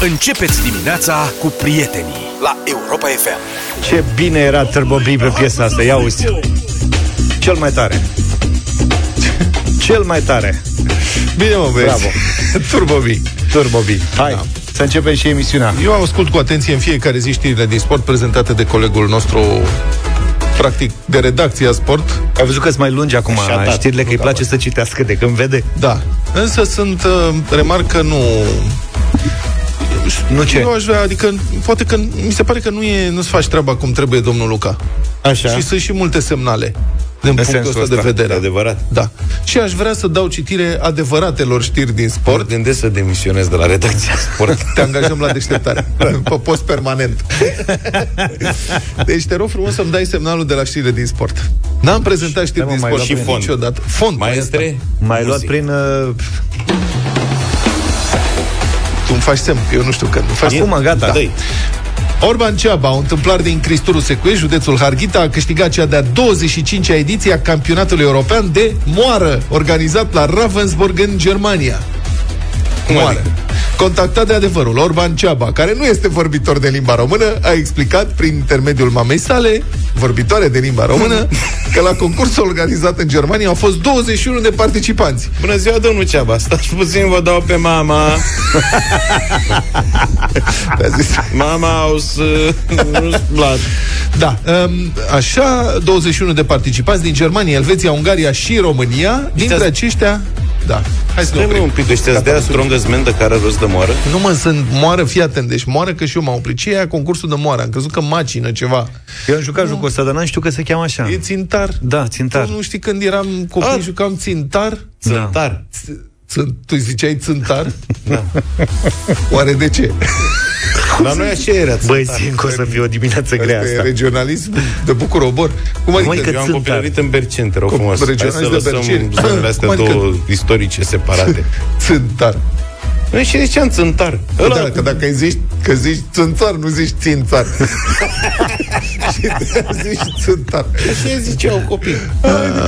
Începeți dimineața cu prietenii la Europa FM. Ce bine era Turbo B pe piesa asta, ia uzi. Cel mai tare. Cel mai tare. Bine, mă, băieți. Bravo. Turbo B. Turbo B. Hai, da. să începem și emisiunea. Eu ascult cu atenție în fiecare zi știrile din sport prezentate de colegul nostru practic de redacția sport. Ai văzut că sunt mai lungi acum știrile, că îi place să citească de când vede? Da. Însă sunt, uh, remarc că nu nu ce? Eu aș vrea, adică, poate că mi se pare că nu e, nu-ți faci treaba cum trebuie domnul Luca. Așa. Și sunt și multe semnale din în punctul ăsta, ăsta de vedere. Adevărat. Da. Și aș vrea să dau citire adevăratelor știri din sport. Mă gândesc să demisionez de la redacția sport. Te angajăm la deșteptare. pe post permanent. deci te rog frumos să-mi dai semnalul de la știrile din sport. N-am prezentat știri din sport și fond. niciodată. Fond. Maestre? Mai luat prin... Uh... Tu îmi faci semn, că eu nu știu când. Acum, gata. Da. Orban Ceaba, un tâmplar din Cristuru Secue, județul Harghita, a câștigat cea de-a 25-a ediție a campionatului european de moară, organizat la Ravensburg în Germania. Moară. Contactat de adevărul, Orban Ceaba, care nu este vorbitor de limba română, a explicat prin intermediul mamei sale, vorbitoare de limba română, că la concursul organizat în Germania au fost 21 de participanți. Bună ziua, domnul Ceaba, stați puțin, vă dau pe mama. zis. Mama, o să... Da, um, așa, 21 de participanți din Germania, Elveția, Ungaria și România, dintre aceștia da. Hai să ne un pic, ăștia de strongest men de care rost de moară? Nu mă, sunt moară, fii atent, deci moară că și eu m-am oprit. Ce e concursul de moară? Am crezut că macină ceva. Eu am jucat jocul ăsta, dar n-am știu că se cheamă așa. E țintar. Da, țintar. Tu nu știi când eram copii, A? jucam țintar? Țintar. Da. Tu ziceai țântar? Da. Oare de ce? Dar noi așa era. Băi, simt că o să fie o dimineață grea asta. E regionalism de bucur obor. Cum adică? adică eu am copilărit în Bercen, te rog frumos. Hai să lăsăm zonele astea adică- două istorice separate. Țântar. Nu și ziceam țântar. Ăla... Da, că dacă zici, că zici țânțar, nu zici țințar. și zici țântar. Așa ziceau copii.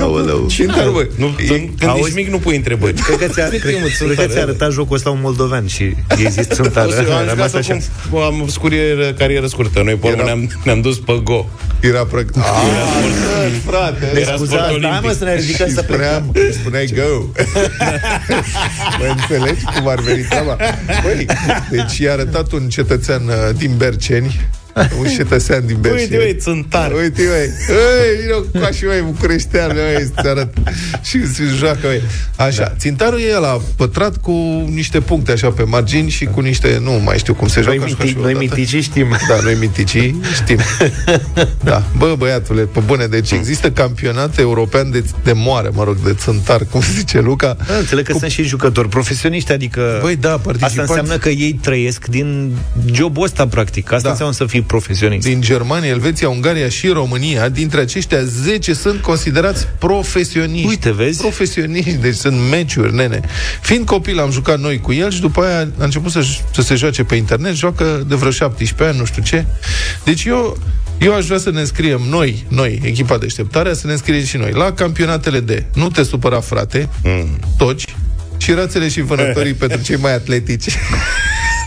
Aoleu. Țântar, băi. Nu, când auzi... ești mic, nu pui întrebări. Cred că ți-a, cred, cred că ți-a arătat jocul ăsta un moldoven și ei zis țântar. Am rămas așa. Am scurieră, carieră scurtă. Noi, pe ne-am, ne-am dus pe go. Era prăc... Ah, frate. Era sport olimpic. Da, mă, să ne ridicăm să plecăm. Spuneai go. Mă înțelegi cum ar veni treaba? Băi, deci i-a arătat un cetățean uh, din Berceni un cetățean din Berșie. Uite, uite, țântar. Uite, uite. Ei, vino ca și voi, bucureștean, uite, să arăt. Și se joacă, uite. Așa, da. țintarul e la pătrat cu niște puncte așa pe margini și cu niște, nu mai știu cum se joacă. Noi, miti, noi mitici știm. Da, noi mitici știm. Da. Bă, băiatule, pe bune, deci există campionat european de, de moare, mă rog, de țântar, cum zice Luca. Da, înțeleg că cu... sunt și jucători profesioniști, adică Băi, da, Asta înseamnă că ei trăiesc din jobul ăsta, practic. Asta da. înseamnă să fii profesionist. Din Germania, Elveția, Ungaria și România, dintre aceștia 10 sunt considerați profesioniști. Uite, vezi? Profesioniști, deci sunt meciuri, nene. Fiind copil, am jucat noi cu el și după aia a început să, să se joace pe internet, joacă de vreo 17 ani, nu știu ce. Deci eu eu aș vrea să ne înscriem noi, noi, echipa deșteptarea, să ne înscriem și noi la campionatele de Nu te supăra, frate, mm. toci, și rațele și vânătorii pentru cei mai atletici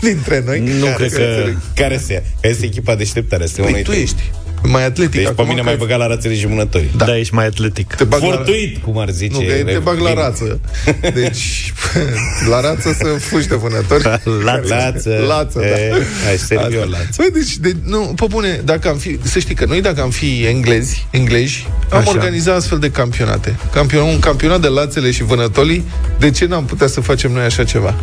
dintre noi. Nu care cred că... Care se Este echipa deșteptare. Păi tu ești mai atletic. Deci pe mine că... mai băga la rațele și mânători. Da. da, ești mai atletic. Te bag Fortuit, la... cum ar zice. Nu, că te bag la rață. Deci, la rață să fugi de vânători. Lață. Lață. Lață, da. Ai servi o lață. Păi, deci, de, nu, pe bune, dacă am fi, să știi că noi dacă am fi englezi, englezi, am Așa. organizat astfel de campionate. Campion, un campionat de lațele și vânătorii, de ce n-am putea să facem noi așa ceva?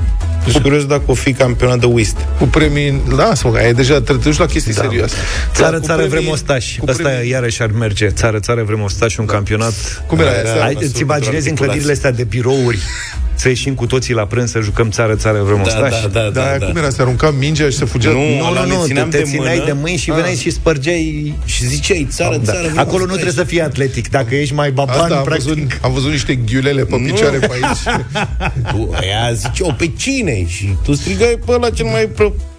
Sunt curios dacă o fi campionat de whist. Cu premii, lasă-mă, e deja trebuie la chestii da. serioase. Țară, țară, vrem ostași. Asta premii... iarăși ar merge. Țară, țară, vrem ostași, un da. campionat. Cum era? era îți imaginezi în clădirile astea de birouri să ieșim cu toții la prânz să jucăm țară, țară, vrem da, da, da, da, da, cum era? Se arunca mingea și se fugea? Nu, nu, nu, nu te, te țineai de, de mâini și veneai ah. și spărgeai și ziceai țară, da. țară. Acolo nu trebuie să fii atletic. Dacă ești mai baban, Asta, am practic... Văzut, am văzut niște ghiulele pe picioare pe aici. tu, aia ziceau pe cine? Și tu strigai pe ăla cel mai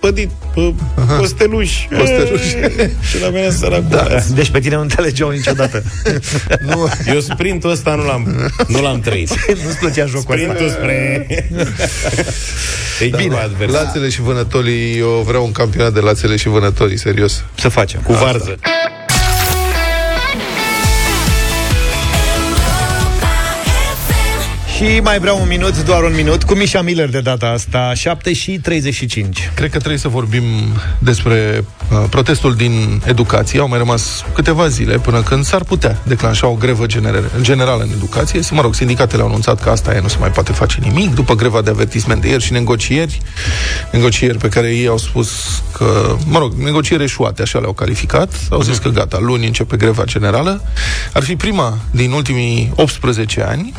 pădit, pe costeluș. Costeluș. și la mine săracul da. Deci pe tine nu înțelegeau niciodată. nu. Eu sprintul ăsta nu l-am, nu l-am trăit. Nu-ți plăcea jocul Sprintul ăsta. spre... da, Bine, lațele și vânătorii, eu vreau un campionat de lațele și vânătorii, serios. Să facem. Cu varză. Și mai vreau un minut, doar un minut, cu Mișa Miller de data asta, 7 și 35. Cred că trebuie să vorbim despre uh, protestul din educație. Au mai rămas câteva zile până când s-ar putea declanșa o grevă gener- generală în educație. Mă rog, sindicatele au anunțat că asta e, nu se mai poate face nimic, după greva de avertisment de ieri și negocieri, negocieri pe care ei au spus că, mă rog, negocieri eșuate, așa le-au calificat, au zis că gata, luni începe greva generală. Ar fi prima din ultimii 18 ani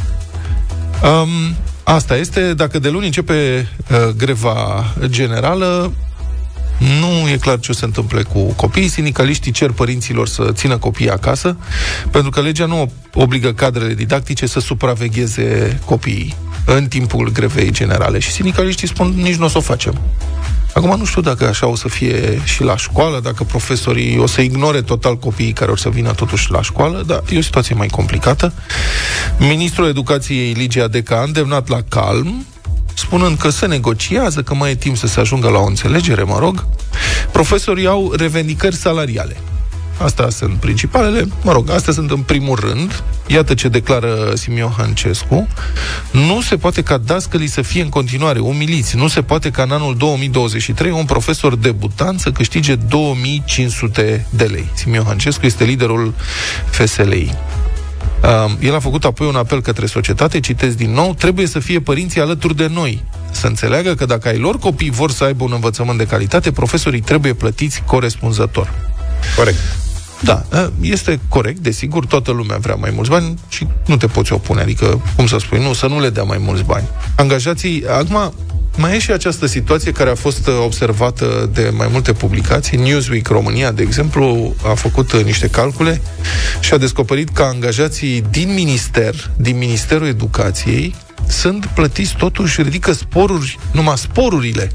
Um, asta este, dacă de luni începe uh, greva generală, nu e clar ce o se întâmple cu copiii. Sindicaliștii cer părinților să țină copiii acasă, pentru că legea nu obligă cadrele didactice să supravegheze copiii în timpul grevei generale. Și sindicaliștii spun, nici nu o să o facem. Acum nu știu dacă așa o să fie și la școală, dacă profesorii o să ignore total copiii care o să vină totuși la școală, dar e o situație mai complicată. Ministrul Educației Ligia Deca a îndemnat la calm, spunând că se negociază, că mai e timp să se ajungă la o înțelegere, mă rog. Profesorii au revendicări salariale. Astea sunt principalele. Mă rog, astea sunt în primul rând. Iată ce declară Simion Hancescu. Nu se poate ca dascălii să fie în continuare umiliți. Nu se poate ca în anul 2023 un profesor debutant să câștige 2500 de lei. Simion Hancescu este liderul FSLI. Uh, el a făcut apoi un apel către societate, citesc din nou, trebuie să fie părinții alături de noi, să înțeleagă că dacă ai lor copii vor să aibă un învățământ de calitate, profesorii trebuie plătiți corespunzător. Corect. Da, ă, este corect, desigur, toată lumea vrea mai mulți bani și nu te poți opune, adică, cum să spui, nu, să nu le dea mai mulți bani. Angajații, acum, mai e și această situație care a fost observată de mai multe publicații. Newsweek România, de exemplu, a făcut niște calcule și a descoperit că angajații din minister, din Ministerul Educației, sunt plătiți totuși, ridică sporuri, numai sporurile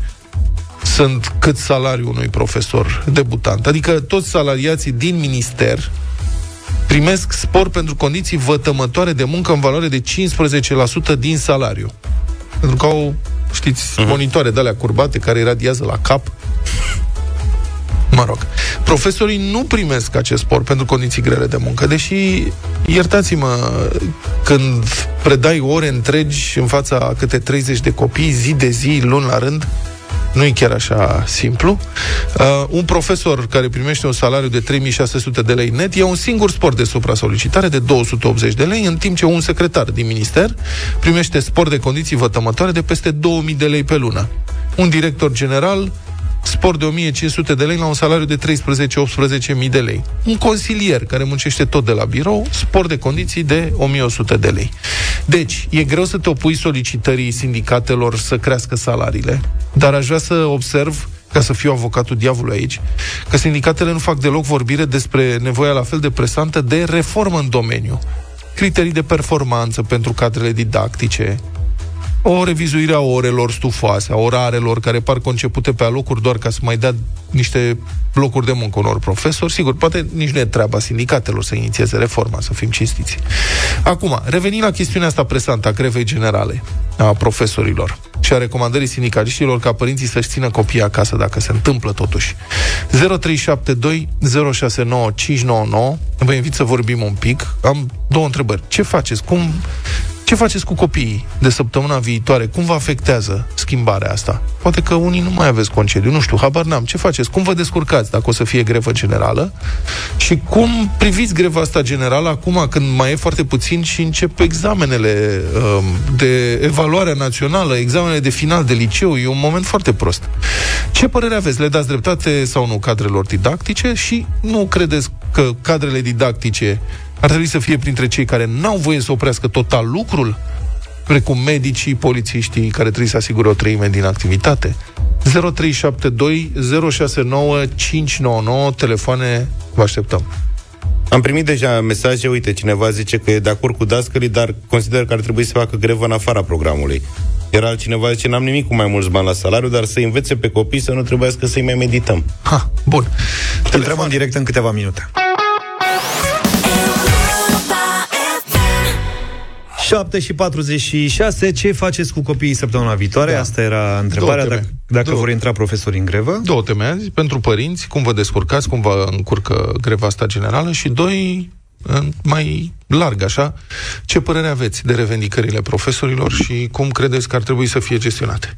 sunt cât salariul unui profesor debutant. Adică toți salariații din minister primesc spor pentru condiții vătămătoare de muncă în valoare de 15% din salariu. Pentru că au, știți, uh-huh. monitoare de alea curbate care iradiază la cap. Mă rog. Profesorii nu primesc acest spor pentru condiții grele de muncă, deși, iertați-mă, când predai ore întregi în fața câte 30 de copii, zi de zi, luni la rând, nu e chiar așa simplu. Uh, un profesor care primește un salariu de 3600 de lei net e un singur sport de supra-solicitare de 280 de lei, în timp ce un secretar din minister primește sport de condiții vătămătoare de peste 2000 de lei pe lună. Un director general spor de 1500 de lei la un salariu de 13-18.000 de lei. Un consilier care muncește tot de la birou, spor de condiții de 1100 de lei. Deci, e greu să te opui solicitării sindicatelor să crească salariile, dar aș vrea să observ ca să fiu avocatul diavolului aici, că sindicatele nu fac deloc vorbire despre nevoia la fel de presantă de reformă în domeniu. Criterii de performanță pentru cadrele didactice, o revizuire a orelor stufoase, a orarelor care par concepute pe alocuri doar ca să mai dea niște locuri de muncă unor profesori. Sigur, poate nici nu e treaba sindicatelor să inițieze reforma, să fim cinstiți. Acum, revenind la chestiunea asta presantă a grevei generale a profesorilor și a recomandării sindicaliștilor ca părinții să-și țină copiii acasă dacă se întâmplă totuși. 0372 069 599 Vă invit să vorbim un pic. Am două întrebări. Ce faceți? Cum ce faceți cu copiii de săptămâna viitoare? Cum vă afectează schimbarea asta? Poate că unii nu mai aveți concediu, nu știu, habar n-am. Ce faceți? Cum vă descurcați dacă o să fie grevă generală? Și cum priviți greva asta generală acum când mai e foarte puțin și încep examenele um, de evaluare națională, examenele de final de liceu? E un moment foarte prost. Ce părere aveți? Le dați dreptate sau nu cadrelor didactice și nu credeți că cadrele didactice ar trebui să fie printre cei care n-au voie să oprească total lucrul, precum medicii, polițiștii care trebuie să asigure o treime din activitate. 0372 069 599 telefoane, vă așteptăm. Am primit deja mesaje, uite, cineva zice că e de acord cu dascării, dar consider că ar trebui să facă grevă în afara programului. Era altcineva zice, n-am nimic cu mai mulți bani la salariu, dar să învețe pe copii să nu trebuiască să-i mai medităm. Ha, bun. Te întrebăm în direct în câteva minute. 7 și 46. Ce faceți cu copiii săptămâna viitoare? Da. Asta era întrebarea, dacă, dacă Două. vor intra profesorii în grevă. Două teme azi. Pentru părinți, cum vă descurcați, cum vă încurcă greva asta generală și doi, mai larg așa, ce părere aveți de revendicările profesorilor și cum credeți că ar trebui să fie gestionate?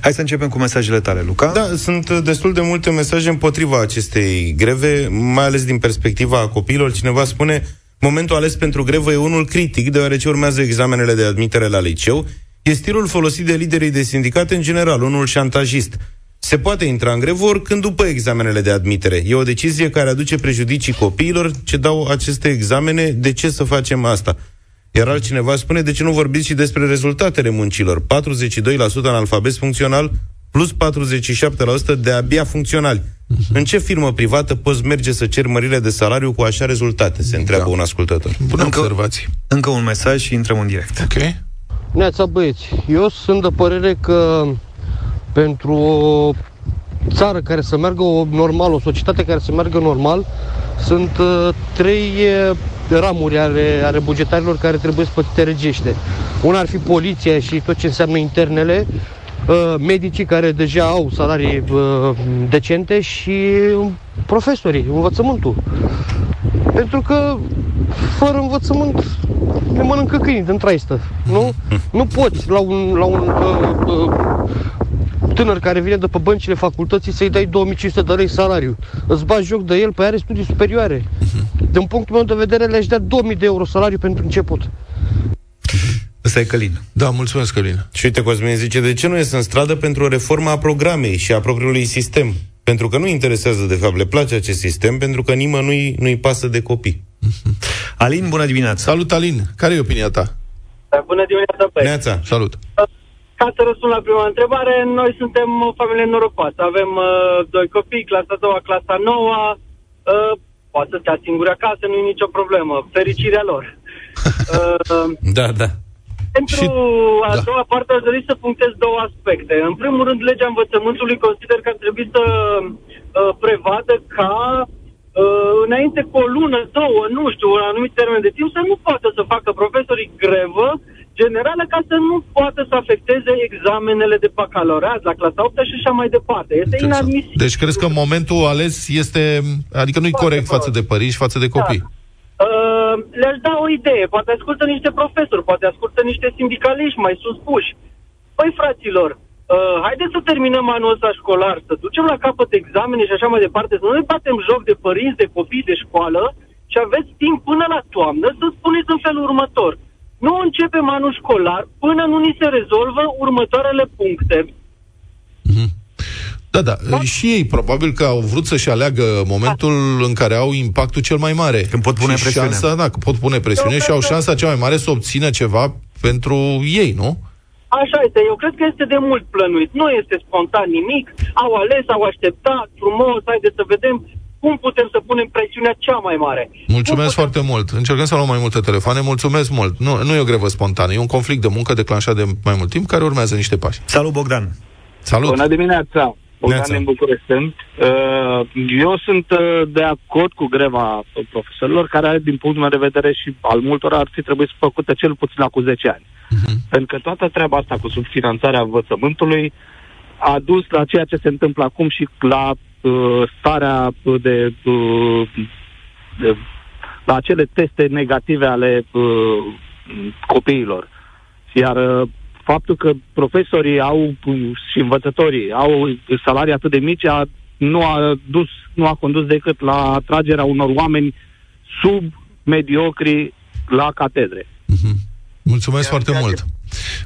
Hai să începem cu mesajele tale, Luca. Da, sunt destul de multe mesaje împotriva acestei greve, mai ales din perspectiva copiilor. Cineva spune, momentul ales pentru grevă e unul critic, deoarece urmează examenele de admitere la liceu. E stilul folosit de liderii de sindicate în general, unul șantajist. Se poate intra în grevă oricând după examenele de admitere. E o decizie care aduce prejudicii copiilor ce dau aceste examene. De ce să facem asta? Iar altcineva spune, de ce nu vorbiți și despre rezultatele muncilor? 42% analfabet funcțional, plus 47% de abia funcționali. Uh-huh. În ce firmă privată poți merge să ceri mărire de salariu cu așa rezultate? Se întreabă da. un ascultător. Bună încă, observație. Încă un mesaj și intrăm în direct. Ok. Neața băieți, eu sunt de părere că pentru o țară care să meargă normal, o societate care să meargă normal, sunt uh, trei uh, ramuri ale, ale bugetarilor care trebuie plătite regește. Una ar fi poliția și tot ce înseamnă internele, uh, medicii care deja au salarii uh, decente și profesorii, învățământul. Pentru că fără învățământ ne mănâncă câini din traistă, nu? Nu poți la un, la un uh, uh, tânăr care vine de pe băncile facultății să-i dai 2500 de lei salariu. Îți bagi joc de el, pe are studii superioare. Din punctul meu de vedere, le-aș da 2000 de euro salariu pentru început. Ăsta e Călin. Da, mulțumesc, Călin. Și uite, Cosmin zice, de ce nu ies în stradă pentru o reformă a programei și a propriului sistem? Pentru că nu interesează, de fapt, le place acest sistem, pentru că nimănui nu-i pasă de copii. Alin, bună dimineața! Salut, Alin! Care e opinia ta? Bună dimineața, Neața. Salut! Ca să răspund la prima întrebare, noi suntem o familie norocoasă. Avem uh, doi copii, clasa a doua, clasa a noua. Uh, poate să stea singuri acasă, nu e nicio problemă. Fericirea lor. Uh, da, da. Pentru și, a da. doua parte aș dori să punctez două aspecte. În primul rând, legea învățământului consider că ar trebui să uh, prevadă ca uh, înainte cu o lună, două, nu știu, un anumit termen de timp, să nu poată să facă profesorii grevă generală ca să nu poată să afecteze examenele de bacalaureat la clasa 8 și așa mai departe. Este inadmisibil. Deci crezi că momentul ales este, adică nu-i corect față de părinți, față de copii? Da. Uh, le-aș da o idee, poate ascultă niște profesori, poate ascultă niște sindicaliști mai suspuși. Păi, fraților, uh, haideți să terminăm anul ăsta școlar, să ducem la capăt examene și așa mai departe, să nu ne batem joc de părinți, de copii, de școală și aveți timp până la toamnă să spuneți în felul următor. Nu începem anul școlar până nu ni se rezolvă următoarele puncte. Mm-hmm. Da, da, da. Și ei probabil că au vrut să-și aleagă momentul da. în care au impactul cel mai mare. Când pot pune și presiune. Șansa, da, că pot pune presiune și au șansa cea mai mare să obțină ceva pentru ei, nu? Așa este. Eu cred că este de mult plănuit. Nu este spontan nimic. Au ales, au așteptat, frumos, haideți să vedem cum putem să punem presiunea cea mai mare. Mulțumesc foarte mult. Încercăm să luăm mai multe telefoane. Mulțumesc mult. Nu, nu e o grevă spontană, e un conflict de muncă declanșat de mai mult timp care urmează niște pași. Salut, Bogdan! Salut! Bună dimineața! Bogdan din București sunt. Uh, eu sunt uh, de acord cu greva profesorilor, care, din punctul meu de vedere și al multor, ar fi trebuit făcută cel puțin la cu 10 ani. Uh-huh. Pentru că toată treaba asta cu subfinanțarea învățământului a dus la ceea ce se întâmplă acum și la uh, starea de, uh, de la acele teste negative ale uh, copiilor. Iar uh, faptul că profesorii au și învățătorii au salarii atât de mici a, nu, a dus, nu a condus decât la atragerea unor oameni sub mediocri la catedre. Mm-hmm. Mulțumesc Iar foarte mult!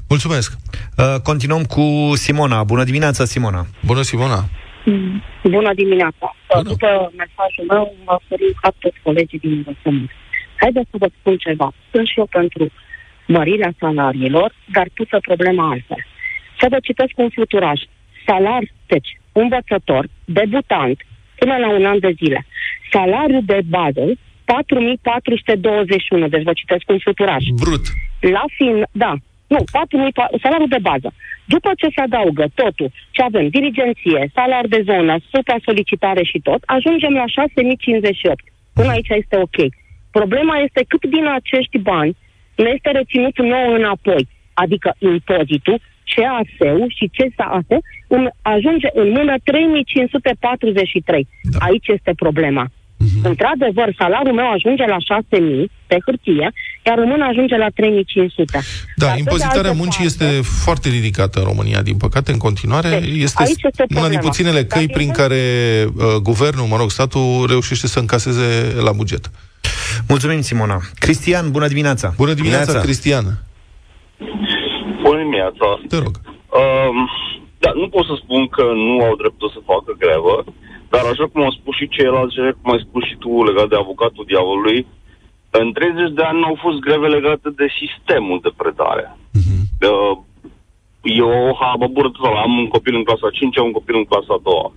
Mulțumesc! Uh, continuăm cu Simona. Bună dimineața, Simona! Bună, Simona! Mm. Bună dimineața! Bună. După mesajul meu, mă oferim ca toți colegii din învățământ. Haideți să vă spun ceva. Sunt și eu pentru mărirea salariilor, dar pusă problema altfel. Să vă citesc un fluturaj. Salar, deci, învățător, debutant, până la un an de zile. Salariul de bază, 4421, deci vă citesc un fluturaj. Brut. La fin, da, Nu, 4.000, salariul de bază. După ce se adaugă totul, ce avem, dirigenție, salariu de zonă, supra-solicitare și tot, ajungem la 6.058. Până aici este ok. Problema este cât din acești bani ne este reținut nou înapoi, adică impozitul, CAS-ul și CSAS, ajunge în mână 3543. Da. Aici este problema. Uh-huh. Într-adevăr, salariul meu ajunge la 6.000 pe hârtie, iar în ajunge la 3.500. Da, Dar impozitarea muncii parte, este foarte ridicată în România, din păcate, în continuare. Deci, este, este una din puținele căi Dar prin care uh, guvernul, mă rog, statul, reușește să încaseze la buget. Mulțumim, Simona. Cristian, bună dimineața! Bună dimineața, dimineața. Cristian! Bună dimineața! Te rog. Um, da, nu pot să spun că nu au dreptul să facă grevă, dar așa cum au spus și ceilalți, așa cum ai spus și tu legat de avocatul diavolului, în 30 de ani nu au fost greve legate de sistemul de predare. Uh-huh. Uh, eu mă bură am un copil în clasa 5, un copil în clasa 2.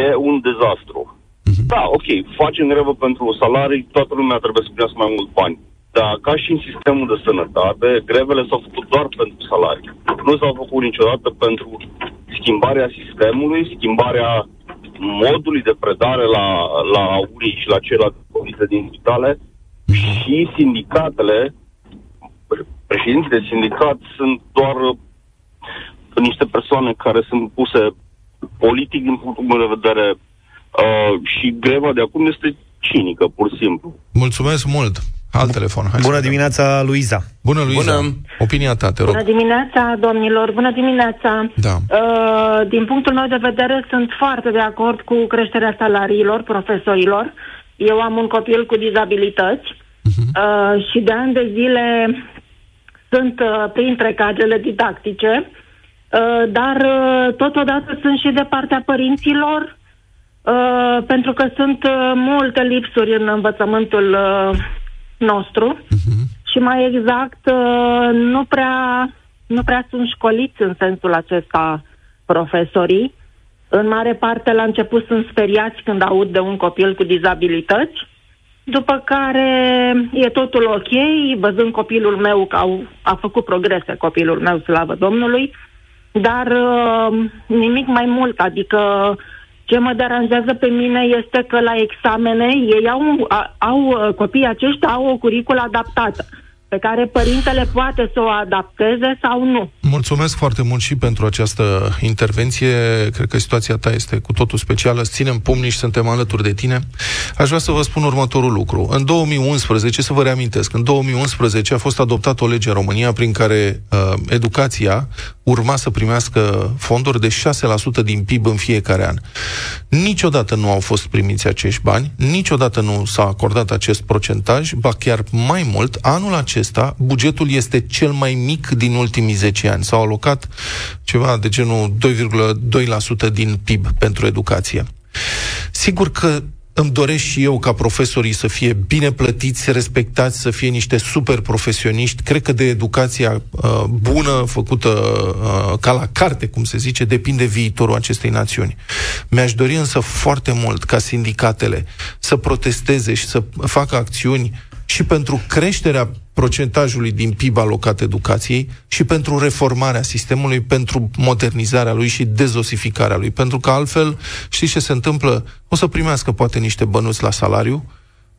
E un dezastru. Uh-huh. Da, ok, facem grevă pentru salarii, toată lumea trebuie să primească mai mult bani. Dar ca și în sistemul de sănătate, grevele s-au făcut doar pentru salarii. Nu s-au făcut niciodată pentru schimbarea sistemului, schimbarea modului de predare la, la unii și la ceilalți comisii din spitale și sindicatele, președinții de sindicat sunt doar niște persoane care sunt puse politic din punctul meu de vedere uh, și greva de acum este cinică, pur și simplu. Mulțumesc mult! Alt telefon. Hai Bună dimineața, Luiza. Bună, Luiza. Bună. Opinia ta, te rog. Bună dimineața, domnilor. Bună dimineața. Da. Uh, din punctul meu de vedere, sunt foarte de acord cu creșterea salariilor profesorilor. Eu am un copil cu dizabilități uh-huh. uh, și de ani de zile sunt uh, printre cadrele didactice, uh, dar uh, totodată sunt și de partea părinților, uh, pentru că sunt uh, multe lipsuri în învățământul uh, nostru uh-huh. și mai exact uh, nu prea, nu prea sunt școliți în sensul acesta profesorii. În mare parte la început sunt speriați când aud de un copil cu dizabilități, după care e totul ok, văzând copilul meu că au, a făcut progrese copilul meu, slavă Domnului, dar uh, nimic mai mult, adică uh, ce mă deranjează pe mine este că la examene ei au, au copiii aceștia au o curiculă adaptată pe care părintele poate să o adapteze sau nu. Mulțumesc foarte mult și pentru această intervenție. Cred că situația ta este cu totul specială. ținem pumnii și suntem alături de tine. Aș vrea să vă spun următorul lucru. În 2011, să vă reamintesc, în 2011 a fost adoptată o lege în România prin care uh, educația urma să primească fonduri de 6% din PIB în fiecare an. Niciodată nu au fost primiți acești bani, niciodată nu s-a acordat acest procentaj, ba chiar mai mult, anul acesta bugetul este cel mai mic din ultimii 10 ani. S-au alocat ceva de genul 2,2% din PIB pentru educație. Sigur că îmi doresc și eu ca profesorii să fie bine plătiți, respectați, să fie niște super profesioniști. Cred că de educația uh, bună, făcută uh, ca la carte, cum se zice, depinde viitorul acestei națiuni. Mi-aș dori însă foarte mult ca sindicatele să protesteze și să facă acțiuni și pentru creșterea procentajului din PIB alocat educației și pentru reformarea sistemului, pentru modernizarea lui și dezosificarea lui. Pentru că altfel, știți ce se întâmplă? O să primească poate niște bănuți la salariu,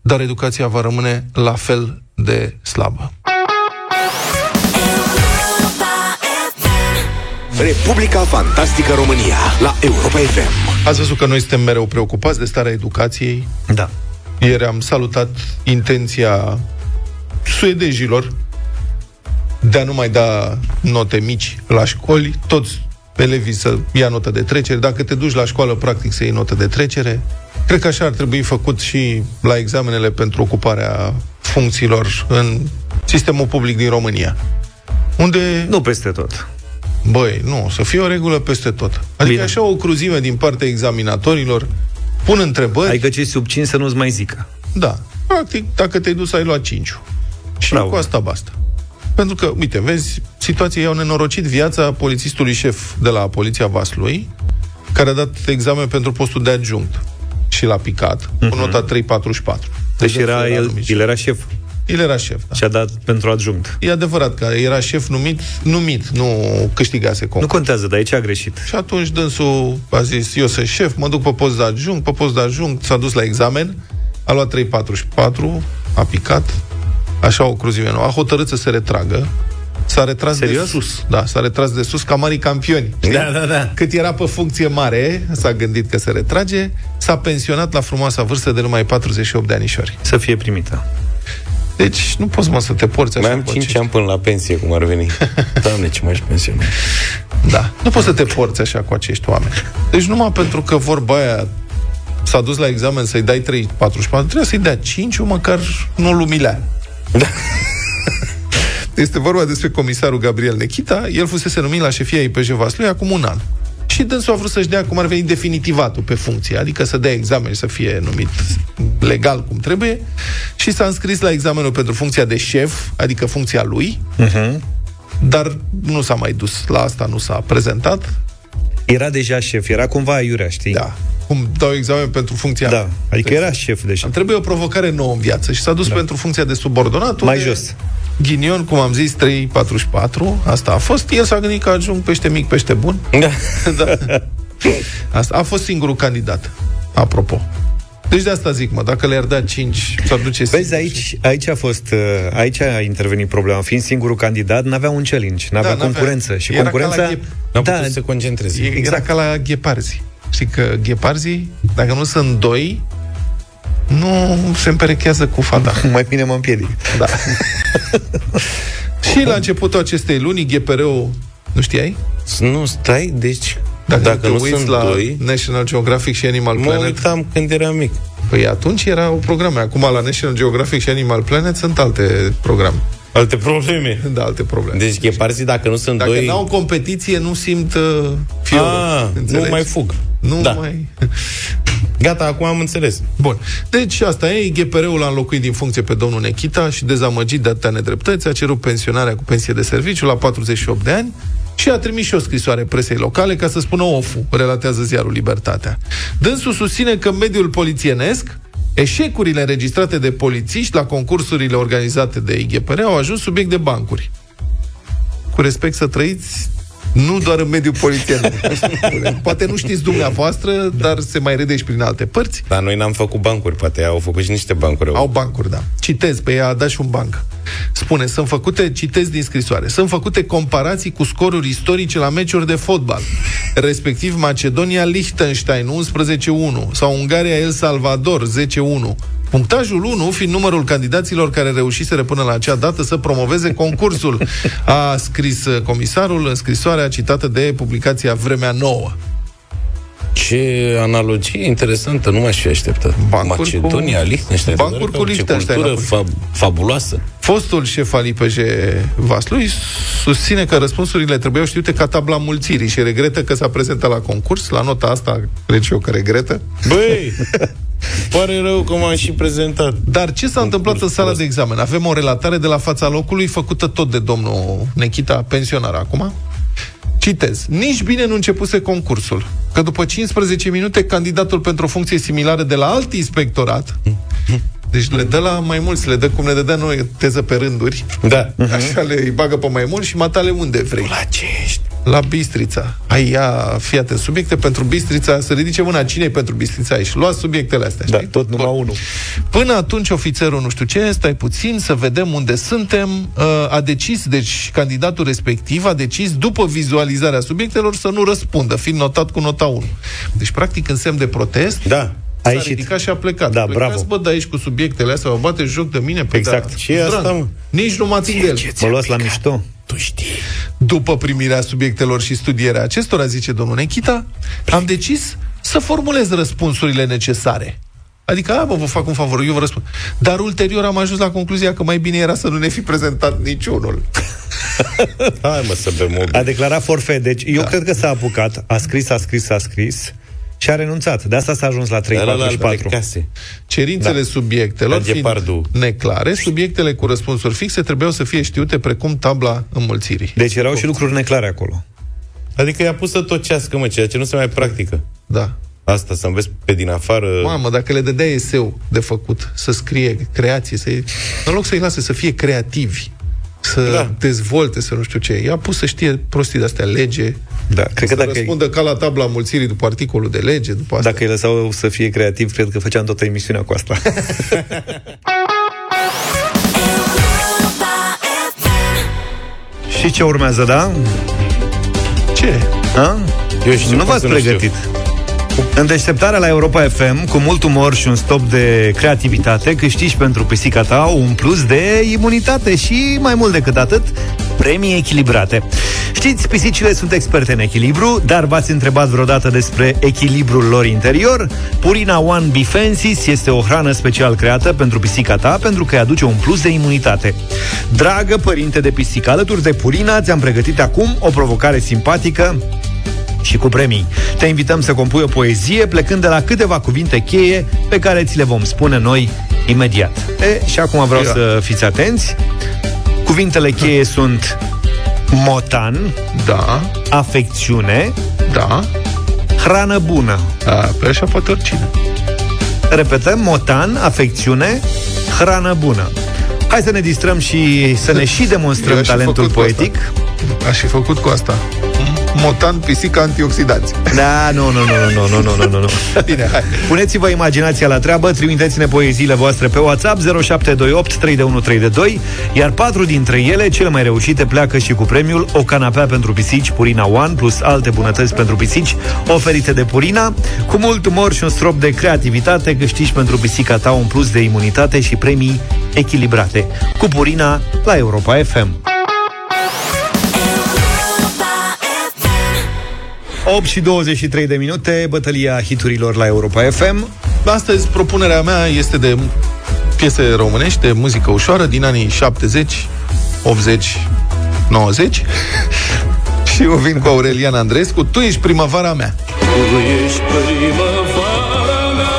dar educația va rămâne la fel de slabă. Republica Fantastică România la Europa FM. Ați văzut că noi suntem mereu preocupați de starea educației? Da. Ieri am salutat intenția suedejilor de a nu mai da note mici la școli, toți elevii să ia notă de trecere. Dacă te duci la școală, practic, să iei notă de trecere. Cred că așa ar trebui făcut și la examenele pentru ocuparea funcțiilor în sistemul public din România. Unde... Nu peste tot. Băi, nu, să fie o regulă peste tot. Adică Bine. așa o cruzime din partea examinatorilor pun întrebări... Adică ce sub 5 să nu-ți mai zică. Da. Practic, dacă te-ai dus, ai luat 5 Și Bravo. cu asta basta. Pentru că, uite, vezi, situația i-au nenorocit viața polițistului șef de la Poliția Vaslui, care a dat examen pentru postul de adjunct și l-a picat, uh-huh. cu mhm. nota 344. Deci era, el, el era șef. El era șef, da. Și a dat pentru adjunct. E adevărat că era șef numit, numit, nu câștigase concurs. Nu contează, dar aici a greșit. Și atunci dânsul a zis, eu sunt șef, mă duc pe post de adjunct, pe post de adjunct s-a dus la examen, a luat 344, a picat, așa o cruzime nouă, a hotărât să se retragă, s-a retras Serios? de sus. Da, s-a retras de sus ca marii campioni. știi? Da, da, da. Cât era pe funcție mare, s-a gândit că se retrage, s-a pensionat la frumoasa vârstă de numai 48 de anișori. Să fie primită. Deci nu poți mă să te porți așa Mai am cu 5 acești- ani până la pensie, cum ar veni. Doamne, ce m-aș pensiona. Da. Nu poți să te porți așa cu acești oameni. Deci numai pentru că vorba aia s-a dus la examen să-i dai 3, 44, trebuie să-i dea 5, măcar nu-l umilea. Da. Este vorba despre comisarul Gabriel Nechita. El fusese numit la șefia IPJ Vaslui acum un an. Și dânsul a vrut să-și dea cum ar veni definitivatul pe funcție, adică să dea examen și să fie numit legal cum trebuie și s-a înscris la examenul pentru funcția de șef, adică funcția lui, Uh-huh. dar nu s-a mai dus la asta, nu s-a prezentat. Era deja șef, era cumva aiurea, știi? Da. Cum dau examen pentru funcția Da, adică era șef deja. Îmi trebuie o provocare nouă în viață și s-a dus da. pentru funcția de subordonat. Mai unde jos. Ghinion, cum am zis, 3,44, asta a fost. El s-a gândit că ajung pește mic, pește bun. Da. da. Asta a fost singurul candidat, apropo. Deci de asta zic, mă, dacă le-ar da 5, s-ar duce Vezi, singur. aici, aici a fost, uh, aici a intervenit problema. Fiind singurul candidat, n-avea un challenge, n-avea Da, n-avea. concurență. Și Era ca concurența... la ghep. N-a da, putut să se concentreze. E, Exact ca la gheparzi. Știi că gheparzii, dacă nu sunt doi, nu se împerechează cu fata. mai bine mă împiedic. Da. și la începutul acestei luni, GPR-ul, nu știai? Nu, stai, deci... Dacă, Dacă, te nu uiți sunt la doi, National Geographic și Animal mă Planet, uitam când eram mic. păi atunci erau programe. Acum la National Geographic și Animal Planet sunt alte programe. Alte probleme. Da, alte probleme. Deci gheparții, dacă nu sunt Dacă doi... n-au competiție, nu simt uh, fiorul. Ah, nu înțelegi? mai fug. Nu Da. mai... Gata, acum am înțeles. Bun. Deci asta e, GPR-ul l-a înlocuit din funcție pe domnul Nechita și dezamăgit de atâtea nedreptăți, a cerut pensionarea cu pensie de serviciu la 48 de ani și a trimis și o scrisoare presei locale ca să spună ofu, relatează ziarul Libertatea. Dânsul susține că în mediul polițienesc eșecurile înregistrate de polițiști la concursurile organizate de IGPR au ajuns subiect de bancuri. Cu respect să trăiți, nu doar în mediul polițienesc. Poate nu știți dumneavoastră, dar se mai rede și prin alte părți. Dar noi n-am făcut bancuri, poate au făcut și niște bancuri. Au bancuri, da. Citez, pe ea a dat și un banc. Spune, sunt făcute, citez din scrisoare, sunt făcute comparații cu scoruri istorice la meciuri de fotbal, respectiv Macedonia-Liechtenstein 11-1 sau Ungaria-El Salvador 10-1. Punctajul 1 fiind numărul candidaților care reușiseră până la acea dată să promoveze concursul, a scris uh, comisarul în scrisoarea citată de publicația Vremea Nouă. Ce analogie interesantă, nu m-aș fi așteptat. Bancuri Macedonia, cu- Liechtenstein. bancuri doar cu ce Liechtenstein, cultură apoi. fab- fabuloasă. Fostul șef al IPJ Vaslui susține că răspunsurile trebuiau știute ca tabla mulțirii și regretă că s-a prezentat la concurs. La nota asta, cred și eu că regretă. Băi, pare rău că m-am și prezentat. Dar ce s-a întâmplat în sala de examen? Avem o relatare de la fața locului făcută tot de domnul Nechita, pensionar acum. Citez. Nici bine nu începuse concursul, că după 15 minute candidatul pentru o funcție similară de la alt inspectorat deci le dă la mai mulți, le dă cum ne dădea noi teză pe rânduri. Da. Așa le îi bagă pe mai mulți și matale unde vrei. La ce ești? La Bistrița. Ai ia, fii atent, subiecte pentru Bistrița, să ridice mâna cine pentru Bistrița aici. Luați subiectele astea, Da, știi? tot numai unul. Până atunci, ofițerul nu știu ce, stai puțin să vedem unde suntem, uh, a decis, deci candidatul respectiv a decis, după vizualizarea subiectelor, să nu răspundă, fiind notat cu nota 1. Deci, practic, în semn de protest, Da. S-a ieșit. ridicat și a plecat. Da, Plecați, bravo. bă, de aici cu subiectele astea, vă bate joc de mine. Pe Exact. Da, Ce e asta, drag, mă? Nici nu mă ating de el. Mă luați la mișto? Tu știi. După primirea subiectelor și studierea acestora, zice domnul Nechita, am decis să formulez răspunsurile necesare. Adică, a, bă, vă fac un favor, eu vă răspund. Dar ulterior am ajuns la concluzia că mai bine era să nu ne fi prezentat niciunul. Hai mă să bem o A declarat forfet. Deci eu cred că s-a apucat, a scris, a scris, a scris și a renunțat. De asta s-a ajuns la Era la albele 344. case. Cerințele Da. subiectelor Ca fiind ghepardul. neclare, subiectele cu răspunsuri fixe trebuiau să fie știute precum tabla înmulțirii. Deci erau și lucruri neclare acolo. Adică i-a pus să tocească, mă, ceea ce nu se mai practică. Da. asta, să înveți pe din afară... Mamă, dacă le dădea eseu de făcut, să scrie creație, să... în loc să-i lase să fie creativi, să da. dezvolte, să nu știu ce. I-a pus să știe prostii de-astea, lege, da, cred să că dacă răspundă e... ca la tabla mulțirii după articolul de lege, după asta. Dacă îi lăsau să fie creativ, cred că făceam toată emisiunea cu asta. Și ce urmează, da? Ce? A? Eu știu, nu v-ați pregătit. Știu. În deșteptarea la Europa FM, cu mult umor și un stop de creativitate, câștigi pentru pisica ta un plus de imunitate și, mai mult decât atât, premii echilibrate. Știți, pisicile sunt experte în echilibru, dar v-ați întrebat vreodată despre echilibrul lor interior? Purina One Bifensis este o hrană special creată pentru pisica ta, pentru că îi aduce un plus de imunitate. Dragă părinte de pisică, alături de Purina, ți-am pregătit acum o provocare simpatică și cu premii. Te invităm să compui o poezie plecând de la câteva cuvinte cheie pe care ți le vom spune noi imediat. E, și acum vreau Ia. să fiți atenți. Cuvintele cheie sunt motan, Da, afecțiune, da. hrană bună. A, pe așa poate oricine. Repetăm, motan, afecțiune, hrană bună. Hai să ne distrăm și să ne și Eu demonstrăm aș fi talentul făcut cu poetic. Aș fi făcut cu asta. Motan, pisica, antioxidanți. Da, nu, nu, nu, nu, nu, nu, nu, nu, nu. Bine, hai. Puneți-vă imaginația la treabă, trimiteți-ne poeziile voastre pe WhatsApp 0728 3132, iar patru dintre ele, cele mai reușite, pleacă și cu premiul o canapea pentru pisici Purina One plus alte bunătăți pentru pisici oferite de Purina. Cu mult umor și un strop de creativitate câștigi pentru pisica ta un plus de imunitate și premii echilibrate. Cu Purina la Europa FM. 8 și 23 de minute, bătălia hiturilor la Europa FM. Astăzi, propunerea mea este de piese românești, de muzică ușoară, din anii 70, 80, 90. și eu vin cu Aurelian Andrescu. Tu ești primăvara mea. Tu ești primăvara mea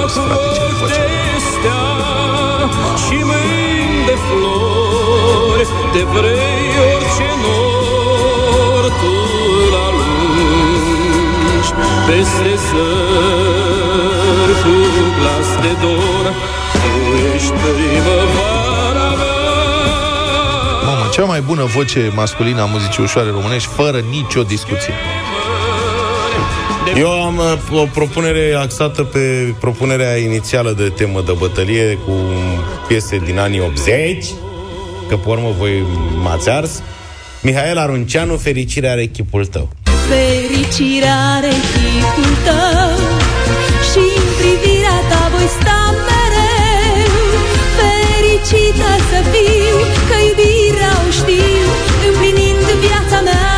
Auzi, frate, ce voce. de stea Și mâini de flori De vrei Peste zări Cu glas de dor Tu ești primăvara mea Mamă, cea mai bună voce masculină a muzicii ușoare românești, fără nicio discuție. Eu am uh, o propunere axată pe propunerea inițială de temă de bătălie cu piese din anii 80, că pe urmă voi m-ați ars. Mihail Arunceanu, fericirea are chipul tău. Fericirea are chipul tău și în privirea ta voi sta mereu Fericită să fiu, că iubirea o știu Împlinind viața mea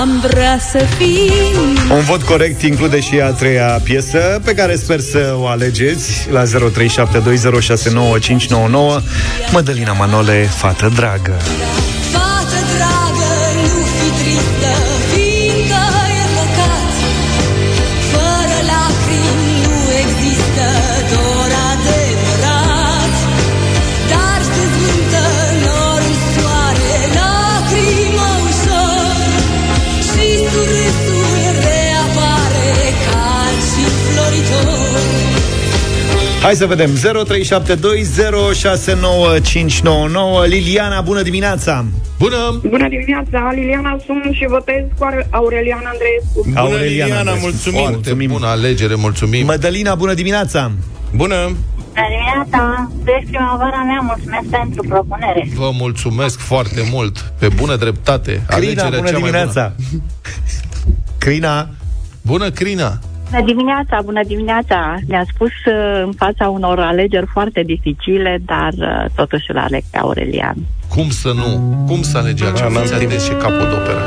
Am vrea să fiu Un vot corect include și a treia piesă, pe care sper să o alegeți la 0372069599. Mădălina Manole, fată dragă. Hai să vedem 0372069599 Liliana, bună dimineața! Bună! Bună dimineața, Liliana sunt și votez cu Aurelian Andreescu. Bună, Aureliana, Liliana, Andreescu. mulțumim! Foarte mulțumim. bună alegere, mulțumim. Mădălina, bună dimineața! Bună! Bună dimineața! Tu ești primăvara mea, mulțumesc pentru propunere. Vă mulțumesc foarte mult. Pe bună dreptate. Crina, Alegerea bună cea mai dimineața! Crina, Bună, Crina! Bună dimineața, bună dimineața! Ne-a spus uh, în fața unor alegeri foarte dificile, dar uh, totuși îl aleg pe Aurelian. Cum să nu? Cum să alege altceva? n-am Fiți timp. atenți ce capodoperă.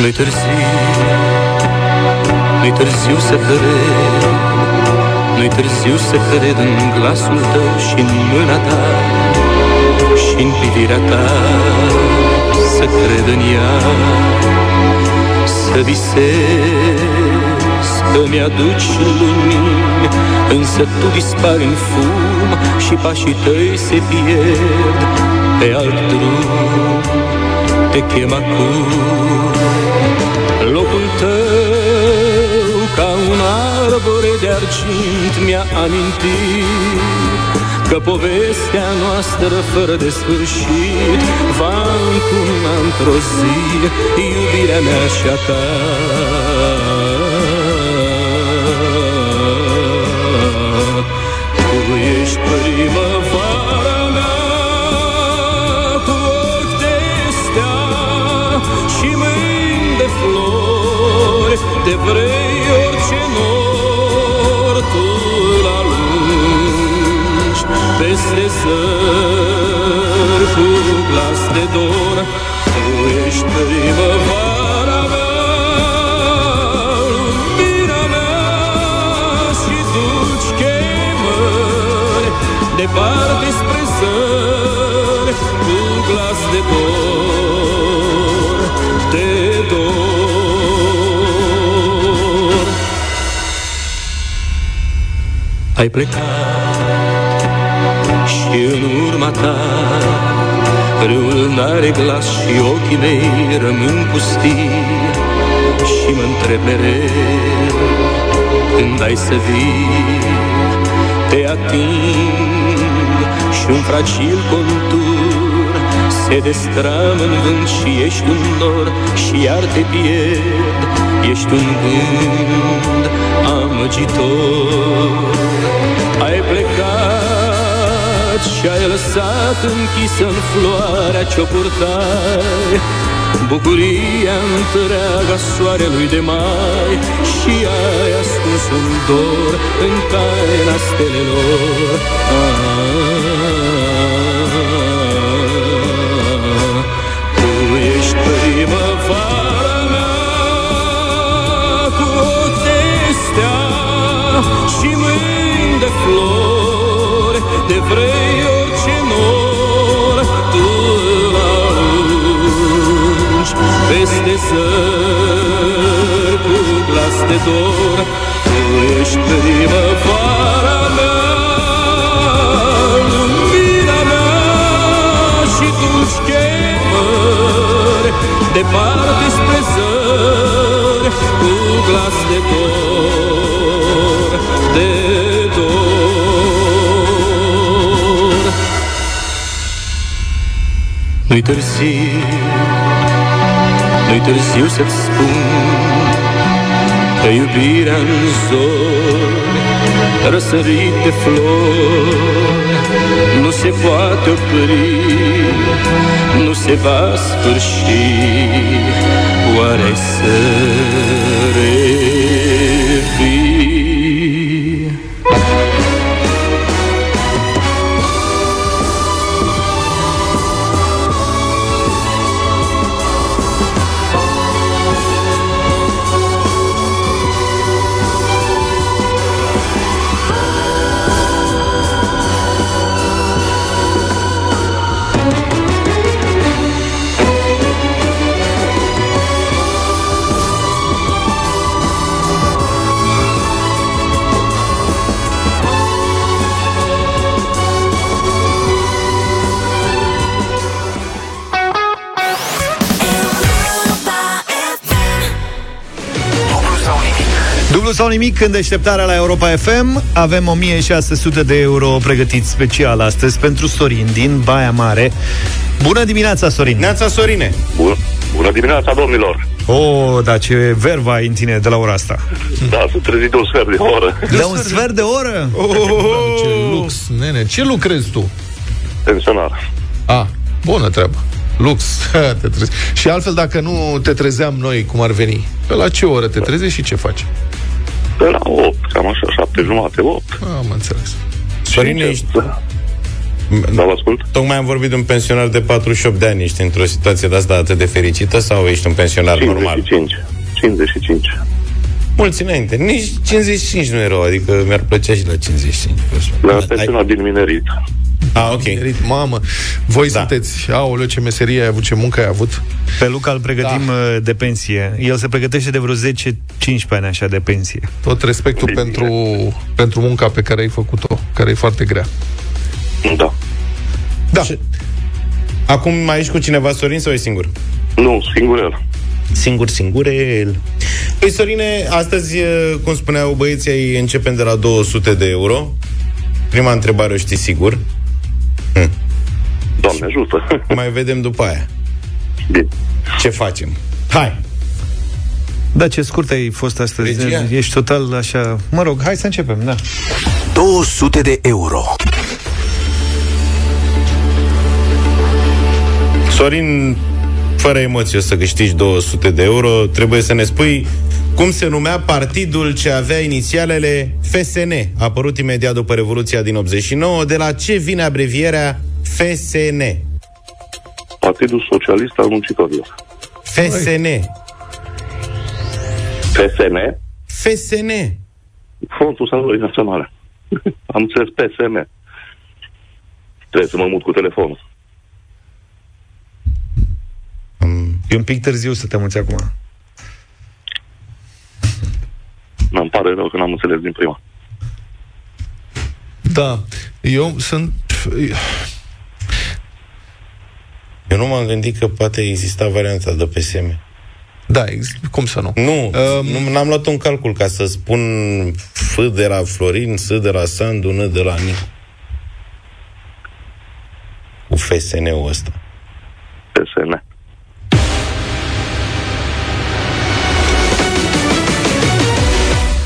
Nu-i târziu, nu-i târziu să cred Nu-i târziu să cred în glasul tău și în mâna ta și în privirea ta să cred în ea, să visez că-mi aduci lumini, însă tu dispari în fum și pașii tăi se pierd pe alt drum. Te chem acum, locul tău ca un arbore de argint mi-a amintit Că povestea noastră fără de sfârșit Va încuna într-o zi Iubirea mea și a ta. Tu ești primăvara flori De vrei orice nor Tu la lungi Peste zări Cu glas de dor. Tu ești primăvara mea Lumina mea Și duci chemări. Departe spre zări Cu glas de dor Ai plecat și în urma ta Râul n-are glas și ochii mei rămân pustii Și mă întreb mereu când ai să vii? Te ating și un fragil contur Se destramă în vânt și ești un nor Și iar te pierd. Ești un gând amăgitor Ai plecat și ai lăsat închisă în floarea ce-o purtai. Bucuria întreaga soarelui de mai Și ai ascuns un dor în taina stelelor. Ah, Tu ești primăvara mea Cu ochi de stea și mâini de flori De vrei orice nor Tu la lungi Peste zări cu glas de dor. Tu ești primăvara mea Lumina mea și duci chemări Departe spre zări Cu glas de dor. De Nu-i târziu Nu-i târziu să-ți spun Că iubirea în zori Răsărit de flori Nu se poate opri Nu se va sfârși. Oare să sau nimic în deșteptarea la Europa FM Avem 1600 de euro pregătiți special astăzi pentru Sorin din Baia Mare Bună dimineața, Sorin! Neața Sorine! Bun. Bună dimineața, domnilor! Oh, da, ce verva ai în tine de la ora asta Da, sunt trezit de un sfert de oră. De un sfert de oră? Oh, ce lux, nene. Ce lucrezi tu? Pensionar. A, bună treabă. Lux. te trezi. Și altfel, dacă nu te trezeam noi, cum ar veni, pe la ce oră te trezești și ce faci? Pe la 8, cam așa, 7 jumate, 8. Am înțeles. Sorine, ești... Da, vă ascult. Tocmai am vorbit de un pensionar de 48 de ani. Ești într-o situație de asta atât de fericită sau ești un pensionar normal? 55. 55. Mulți înainte. Nici 55 nu erau, adică mi-ar plăcea și la 55. La pensionar din minerit. Ah, ok. Merit, mamă, voi da. sunteți, aoleu, ce meserie ai avut, ce muncă ai avut. Pe Luca îl pregătim da. de pensie. El se pregătește de vreo 10-15 ani așa de pensie. Tot respectul Bine. pentru, pentru munca pe care ai făcut-o, care e foarte grea. Da. Da. Și... Acum mai ești cu cineva, Sorin, sau e singur? Nu, singur el. Singur, singur el. Păi, Sorine, astăzi, cum spuneau băieții, ai începem de la 200 de euro. Prima întrebare o știi sigur. Hm. Doamne ajută. Mai vedem după aia. Bine. Ce facem? Hai! Da, ce scurt ai fost astăzi. Regia? Ești total așa... Mă rog, hai să începem, da. 200 de euro. Sorin, fără emoții o să câștigi 200 de euro, trebuie să ne spui cum se numea partidul ce avea inițialele FSN, apărut imediat după Revoluția din 89, de la ce vine abrevierea FSN? Partidul Socialist al Muncitorilor. FSN. FSN, FSN. Frontul Salvării Naționale. Am înțeles PSM. Trebuie să mă mut cu telefonul. E un pic târziu să te muți acum. Îmi pare rău că n-am înțeles din prima. Da, eu sunt... Eu nu m-am gândit că poate exista varianta de PSM. Da, ex- cum să nu? Nu, um, nu n-am luat un calcul ca să spun F de la Florin, S de la Sandu, N de la Nicu. Cu FSN-ul ăsta. PSN.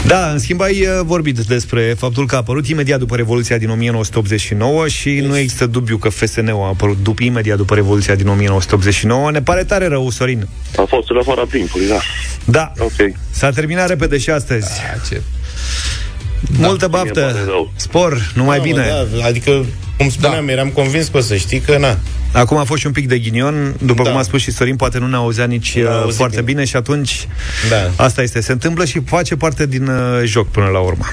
Da, în schimb ai uh, vorbit despre faptul că a apărut imediat după Revoluția din 1989 și nu există dubiu că FSN-ul a apărut după, imediat după Revoluția din 1989. Ne pare tare rău, Sorin. A fost în afara timpului, da. Da. Ok. S-a terminat repede și astăzi. Da, ce... Multă mie îmi baftă, pare rău. spor, numai Da, mă, bine. Da, adică, cum spuneam, da. eram convins că o să știi că na. Acum a fost și un pic de ghinion, după Da. cum a spus și Sorin, poate nu ne auzea nici Nu a uh, auzit foarte bine. bine. și atunci Da. asta este, se întâmplă și face parte din uh, joc până la urmă.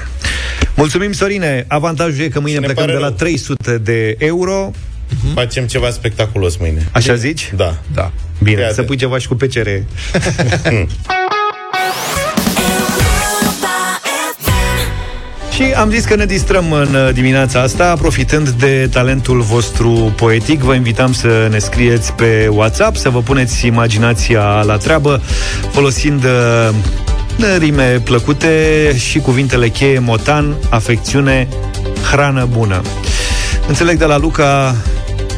Mulțumim, Sorine! Avantajul e că mâine ne plecăm de pare la rău. 300 de euro. Facem ceva spectaculos mâine. Așa zici? Da. Da. Bine, Iată. să pui ceva și cu PCR. Și am zis că ne distrăm în uh, dimineața asta, profitând de talentul vostru poetic. Vă invitam să ne scrieți pe WhatsApp, să vă puneți imaginația la treabă, folosind uh, rime plăcute și cuvintele cheie motan, afecțiune, hrană bună. Înțeleg de la Luca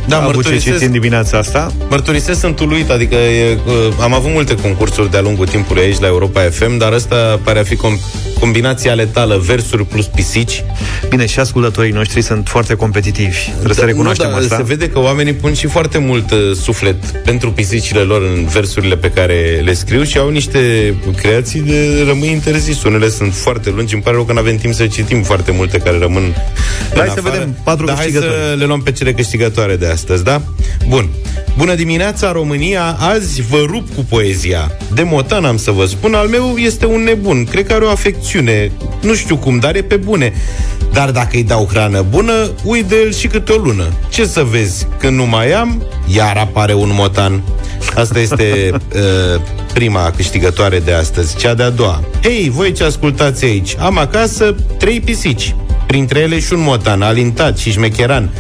Da, a avut ce mărturisesc- citit în dimineața asta. Mărturisesc, sunt uluit, adică e, uh, am avut multe concursuri de-a lungul timpului aici la Europa FM, dar ăsta pare a fi com- combinația letală, versuri plus pisici. Bine, și ascultătorii noștri sunt foarte competitivi. Trebuie să recunoaștem nu, dar asta. Se vede că oamenii pun și foarte mult uh, suflet pentru pisicile lor în versurile pe care le scriu și au niște creații de rămâi interzis. Unele sunt foarte lungi, îmi pare rău că nu avem timp să citim foarte multe care rămân Hai în să afară. vedem patru Dar hai câștigători. să le luăm pe cele câștigătoare de astăzi, da? Bun. Bună dimineața, România! Azi vă rup cu poezia. De motan am să vă spun, al meu este un nebun. Cred că are o afecțiune. Nu știu cum, dar e pe bune. Dar dacă îi dau hrană bună, uit de el și câte o lună. Ce să vezi? Când nu mai am, iar apare un motan. Asta este uh, prima câștigătoare de astăzi. Cea de-a doua. Hei, voi ce ascultați aici? Am acasă trei pisici. Printre ele și un motan, alintat și șmecheran.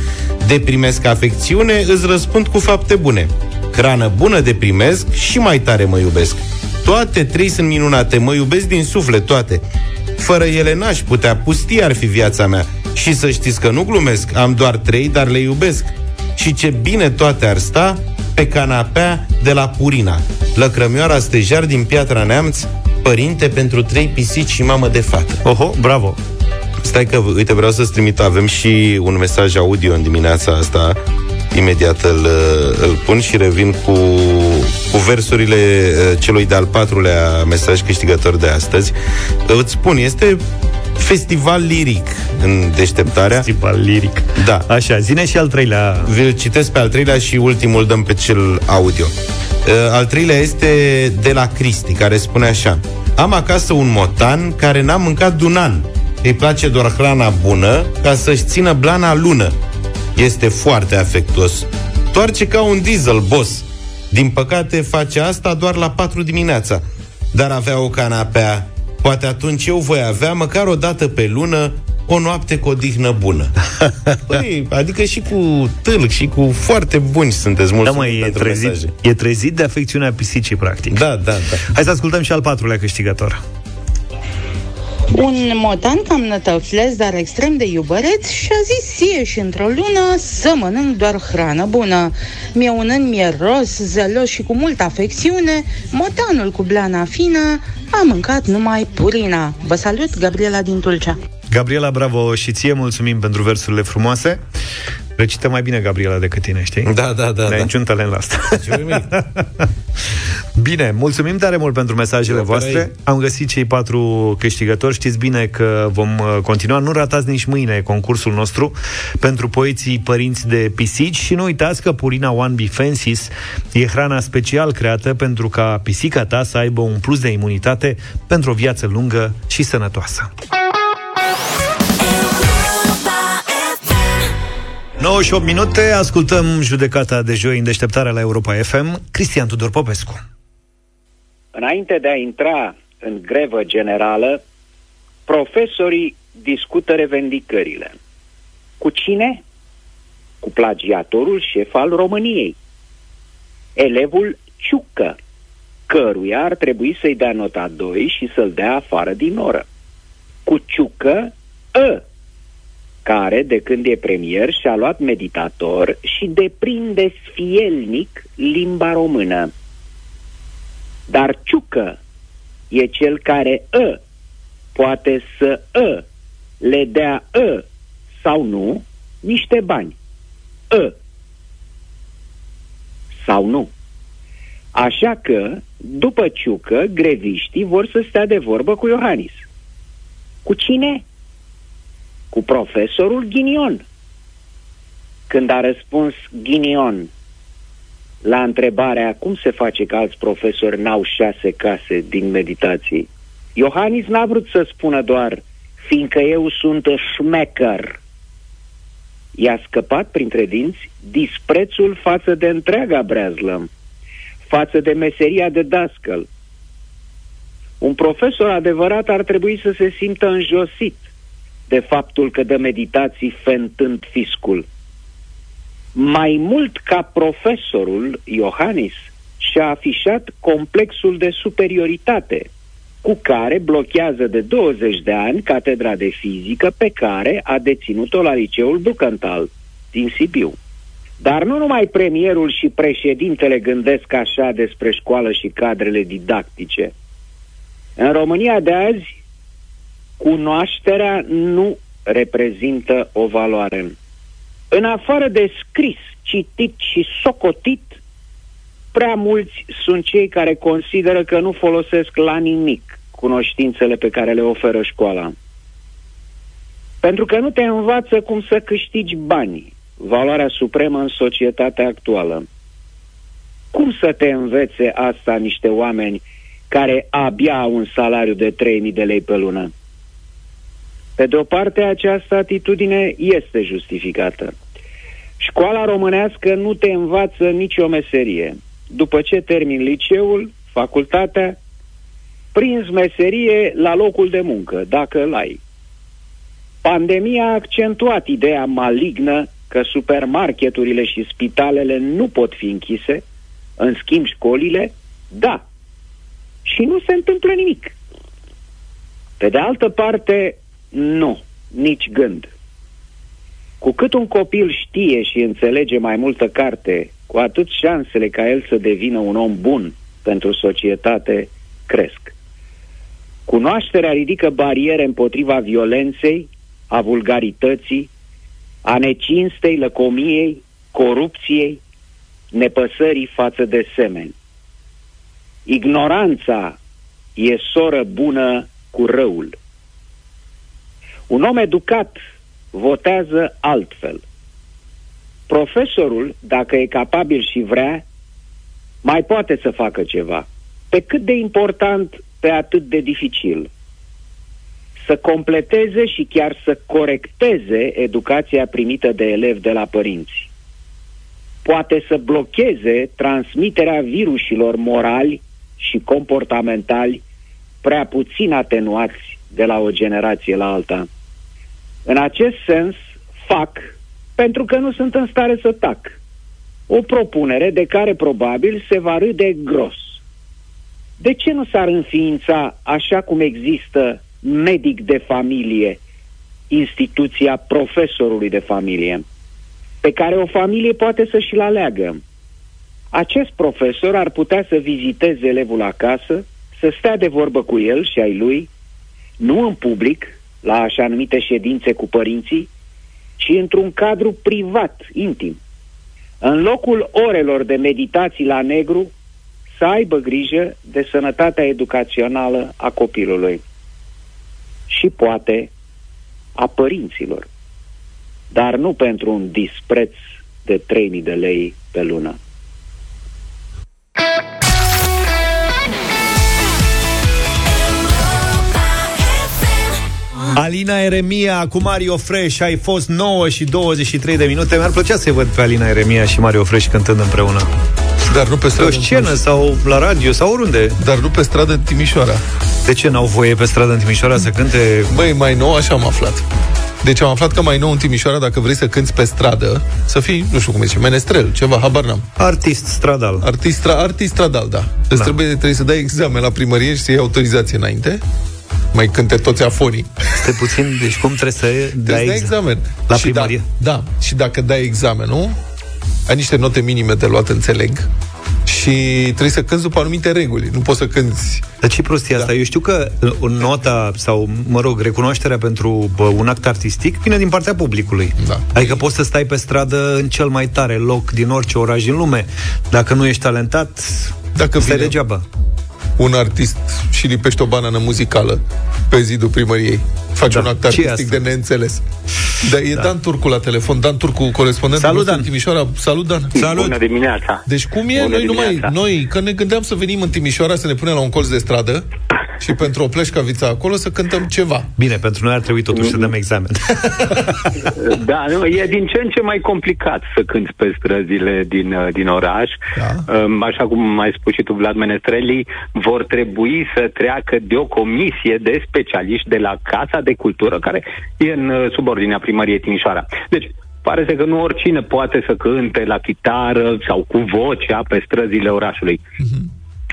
De primesc afecțiune, îți răspund cu fapte bune. Hrană bună de primesc și mai tare mă iubesc. Toate trei sunt minunate, mă iubesc din suflet toate. Fără ele n-aș putea, pustie ar fi viața mea. Și să știți că nu glumesc, am doar trei, dar le iubesc. Și ce bine toate ar sta pe canapea de la Purina. Lăcrămioara stejar din Piatra Neamț, părinte pentru trei pisici și mamă de fată. Oho, bravo! Stai că, uite, vreau să-ți trimit, avem și un mesaj audio în dimineața asta, imediat îl, îl pun și revin cu, cu versurile uh, celui de-al patrulea mesaj câștigător de astăzi. Îți spun, este festival liric în deșteptarea. Festival liric. Da. Așa, zine și al treilea. Vi-l citesc pe al treilea și ultimul dăm pe cel audio. Uh, Al treilea este de la Cristi, care spune așa. Am acasă un motan care n-a mâncat de un an. Îi place doar hrana bună ca să-și țină blana lună. Este foarte afectuos. Toarce ca un diesel, boss. Din păcate, face asta doar la 4 dimineața. Dar avea o canapea. Poate atunci eu voi avea, măcar o dată pe lună, o noapte cu o dihnă bună. Păi, adică și cu tâlc și cu foarte buni sunteți mulți Da, mă, e trezit, mesaje. e trezit de afecțiunea pisicii, practic. Da, da, da. Hai să ascultăm și al patrulea câștigător. Un motan cam nătăfles, dar extrem de iubăreț și-a zis sie și într-o lună să mănânc doar hrană bună. Mi-e un în mieros, zelos și cu multă afecțiune, motanul cu bleana fină a mâncat numai purina. Vă salut, Gabriela din Tulcea. Gabriela, bravo și ție mulțumim pentru versurile frumoase. Recită mai bine Gabriela decât tine, știi? Da, da, da. Ne-ai da. niciun talent la asta. bine, mulțumim tare mult pentru mesajele Eu, voastre. carai. Am găsit cei patru câștigători. Știți bine că vom uh, continua. Nu ratați nici mâine concursul nostru pentru poeții părinți de pisici și nu uitați că Purina One Bee Fences e hrana special creată pentru ca pisica ta să aibă un plus de imunitate pentru o viață lungă și sănătoasă. 98 minute, ascultăm judecata de joi în deșteptarea la Europa FM. Cristian Tudor Popescu. Înainte de a intra în grevă generală, profesorii discută revendicările. Cu cine? Cu plagiatorul șef al României. Elevul Ciucă, căruia ar trebui să-i dea nota 2 și să-l dea afară din oră. Cu Ciucă Ă, care, de când e premier, și-a luat meditator și deprinde sfielnic limba română. Dar Ciucă e cel care ă poate să ă le dea ă sau nu niște bani. Ă sau nu. Așa că, după Ciucă, greviștii vor să stea de vorbă cu Iohannis. Cu cine? Cu profesorul Ghinion. Când a răspuns Ghinion la întrebarea cum se face că alți profesori n-au șase case din meditații, Iohannis n-a vrut să spună doar fiindcă eu sunt șmecher. I-a scăpat printre dinți disprețul față de întreaga breazlă, față de meseria de dascăl. Un profesor adevărat ar trebui să se simtă înjosit de faptul că dă meditații fentând fiscul. Mai mult ca profesorul Iohannis și-a afișat complexul de superioritate cu care blochează de 20 de ani catedra de fizică pe care a deținut-o la liceul Bucantal din Sibiu. Dar nu numai premierul și președintele gândesc așa despre școală și cadrele didactice. În România de azi, cunoașterea nu reprezintă o valoare. În afară de scris, citit și socotit, prea mulți sunt cei care consideră că nu folosesc la nimic cunoștințele pe care le oferă școala. Pentru că nu te învață cum să câștigi bani, valoarea supremă în societatea actuală. Cum să te învețe asta niște oameni care abia au un salariu de 3.000 de lei pe lună? Pe de o parte, această atitudine este justificată. Școala românească nu te învață nicio meserie. După ce termin liceul, facultatea, prins meserie la locul de muncă, dacă îl ai. Pandemia a accentuat ideea malignă că supermarketurile și spitalele nu pot fi închise, în schimb școlile, da. Și nu se întâmplă nimic. Pe de altă parte, nu, nici gând. Cu cât un copil știe și înțelege mai multă carte, cu atât șansele ca el să devină un om bun pentru societate cresc. Cunoașterea ridică bariere împotriva violenței, a vulgarității, a necinstei, lăcomiei, corupției, nepăsării față de semeni. Ignoranța e soră bună cu răul. Un om educat votează altfel. Profesorul, dacă e capabil și vrea, mai poate să facă ceva. Pe cât de important, pe atât de dificil. să completeze și chiar să corecteze educația primită de elevi de la părinți. Poate să blocheze transmiterea virusilor morali și comportamentali prea puțin atenuați de la o generație la alta. În acest sens, fac, pentru că nu sunt în stare să tac, o propunere de care probabil se va râde gros. De ce nu s-ar înființa, așa cum există medic de familie, instituția profesorului de familie, pe care o familie poate să și-l aleagă? Acest profesor ar putea să viziteze elevul acasă, să stea de vorbă cu el și ai lui, nu în public, la așa numite ședințe cu părinții, ci într-un cadru privat, intim. În locul orelor de meditații la negru, să aibă grijă de sănătatea educațională a copilului și poate a părinților, dar nu pentru un dispreț de 3000 de lei pe lună. Alina Eremia cu Mario Fresh Ai fost 9 și 23 de minute Mi-ar plăcea să-i văd pe Alina Eremia și Mario Fresh cântând împreună Dar nu pe Pe o stradă. scenă sau la radio sau oriunde Dar nu pe stradă în Timișoara. De ce n-au voie pe stradă în Timișoara să cânte Băi, mai nou așa am aflat. Deci am aflat că mai nou în Timișoara, dacă vrei să cânti pe stradă, să fii, nu știu cum zice, menestrel, ceva, habar n-am. artist stradal? Artist, tra- artist stradal, da. Îți Da. trebuie, trebuie să dai examen la primărie și să iei autorizație înainte. Mai cânte toți afonii. Stai puțin, deci cum trebuie să Trebuie dai să dai examen? examen. La și primărie? Da, da, și dacă dai examenul, ai niște note minime de luat, înțeleg, și trebuie să cânti după anumite reguli. Nu poți să cânti... Dar ce prostie asta? Eu știu că uh, nota sau, mă rog, recunoașterea pentru bă, un act artistic vine din partea publicului. Da. Adică poți să stai pe stradă în cel mai tare loc din orice oraș din lume. Dacă nu ești talentat, Dacă stai vine degeaba. Un artist și lipește o banană muzicală pe zidul primăriei, faci Da. un act Ce e artistic asta? de neînțeles. Dar e da. Dan Turcu la telefon. Dan Turcu, corespondent Salut, Dan. în Timișoara. Salut, Dan. Bună dimineața! Deci cum e? Bună noi numai, dimineața. noi, că ne gândeam să venim în Timișoara să ne punem la un colț de stradă și pentru o pleșcaviță acolo să cântăm ceva. Bine, pentru noi ar trebui totuși să dăm examen. Da, nu, e din ce în ce mai complicat să cânti pe străzile din, uh, din oraș. Da. Um, Așa cum ai spus și tu, Vlad Menestreli, vor trebui să treacă de o comisie de specialiști de la Casa de Cultură, care e în uh, subordinea primăriei Timișoara. Deci, pare să că nu oricine poate să cânte la chitară sau cu vocea pe străzile orașului.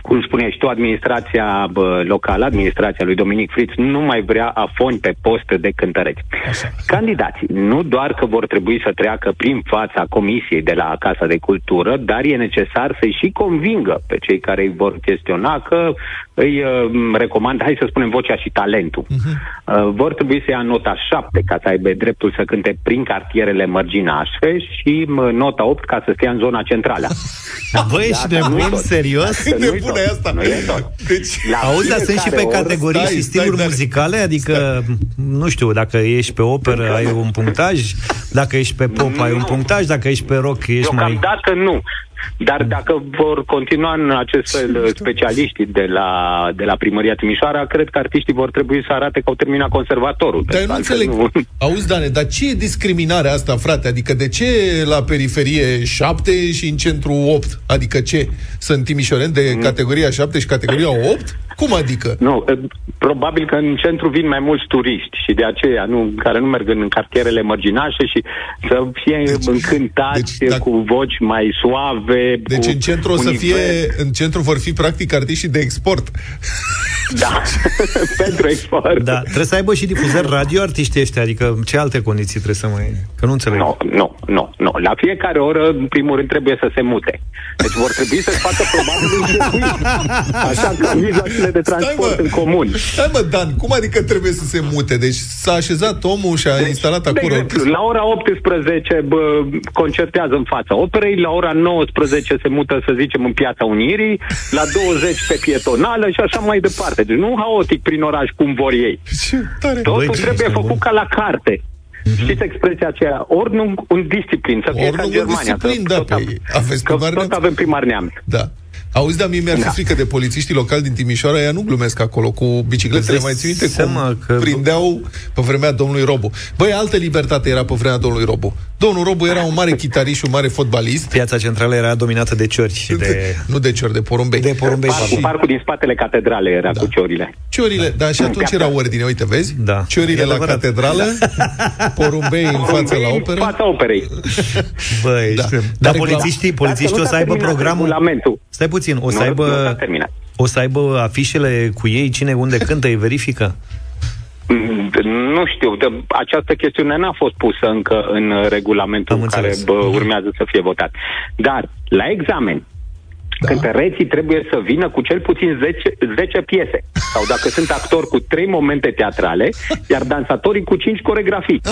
Cum spuneai și tu, administrația bă, locală, administrația lui Dominic Fritz, nu mai vrea afoni pe poste de cântăreți. Candidații nu doar că vor trebui să treacă prin fața comisiei de la Casa de Cultură, dar e necesar să-i și convingă pe cei care îi vor chestiona că îi uh, recomand, hai să spunem, vocea și talentul. Uh, vor trebui să ia nota 7 ca să aibă dreptul să cânte prin cartierele mărginașe și mă, nota 8 ca să stea în zona centrală. Băi, ești nebun, serios? Cât de bună e asta? Nu e tot. Deci, La Auzi, dar sunt și pe fiecare oră- categorii stai, și stai, stiluri dar- muzicale, adică, nu știu, dacă ești pe operă ai un punctaj, dacă ești pe pop ai un punctaj, dacă ești pe rock ești mai... Deocamdată nu. Dar dacă vor continua în acest fel specialiștii de la, de la primăria Timișoara, cred că artiștii vor trebui să arate că au terminat conservatorul. Dar eu nu Altfel înțeleg. Auzi, Dane, dar ce e discriminarea asta, frate? Adică de ce la periferie 7 și în centru 8? Adică ce? Sunt timișoreni de categoria 7 și categoria 8? Cum adică? Nu, e, probabil că în centru vin mai mulți turiști și de aceea nu, care nu merg în cartierele mărginașe și să fie deci, încântați deci, cu voci mai suave. Deci cu în centru o să univers. fie, în centru vor fi practic artiștii de export. Da, pentru export. Da, trebuie să aibă și difuzări radio artiștii ăștia, adică ce alte condiții trebuie să mai... Că nu înțeleg. Nu, nu, nu, nu. La fiecare oră, în primul rând, trebuie să se mute. Deci vor trebui să facă probabil un circuit. Așa ca mijloacele de transport în comun. Stai mă, Dan, cum adică trebuie să se mute? Deci s-a așezat omul și a deci, instalat De acolo... exemplu, la ora 18 bă, concertează în fața operei, la ora 19 se mută, să zicem, în Piața Unirii, la 20 pe pietonală și așa mai departe. Deci nu haotic prin oraș cum vor ei. Totul Băi, trebuie ești făcut ca la carte. Știți expresia aceea? Ori nu un disciplin, să fie Ori ca în nu un Germania. disciplin, că da, tot, pe- avem, aveți că primar tot neamț. avem primar neamț. Da. Auzi, dar mie mi-ar fi Da. frică de polițiștii locali din Timișoara, ea nu glumesc acolo cu bicicletele, Îți dai mai ții minte seama cum că- prindeau pe vremea domnului Robu. Băi, altă libertate era pe vremea domnului Robu. Domnul Robu era un mare chitarist și un mare fotbalist. Piața centrală era dominată de ciori și de... Nu de ciori, de porumbei. De porumbei Parcul, și... parcul din spatele catedralei era cu ciorile. Ciorile, da, și atunci era ordine, uite, vezi? Da. Ciorile E la adevărat. catedrală, porumbei în fața la operă. În fața operei. Băi, Da. da. Dar Dar polițiștii, polițiștii Dacă o nu să s-a aibă terminat programul... Regulamentul. Stai puțin, o să Nu, nu s-a aibă... terminat. O să aibă afișele cu ei, cine unde cântă, îi verifică. Mm, Nu știu, de, această chestiune n-a fost pusă încă în uh, regulamentul Am care înțeles. bă, urmează să fie votat. Dar, la examen, da. cântăreții trebuie să vină cu cel puțin 10, 10 piese. Sau dacă sunt actori cu 3 momente teatrale, iar dansatorii cu 5 coregrafii.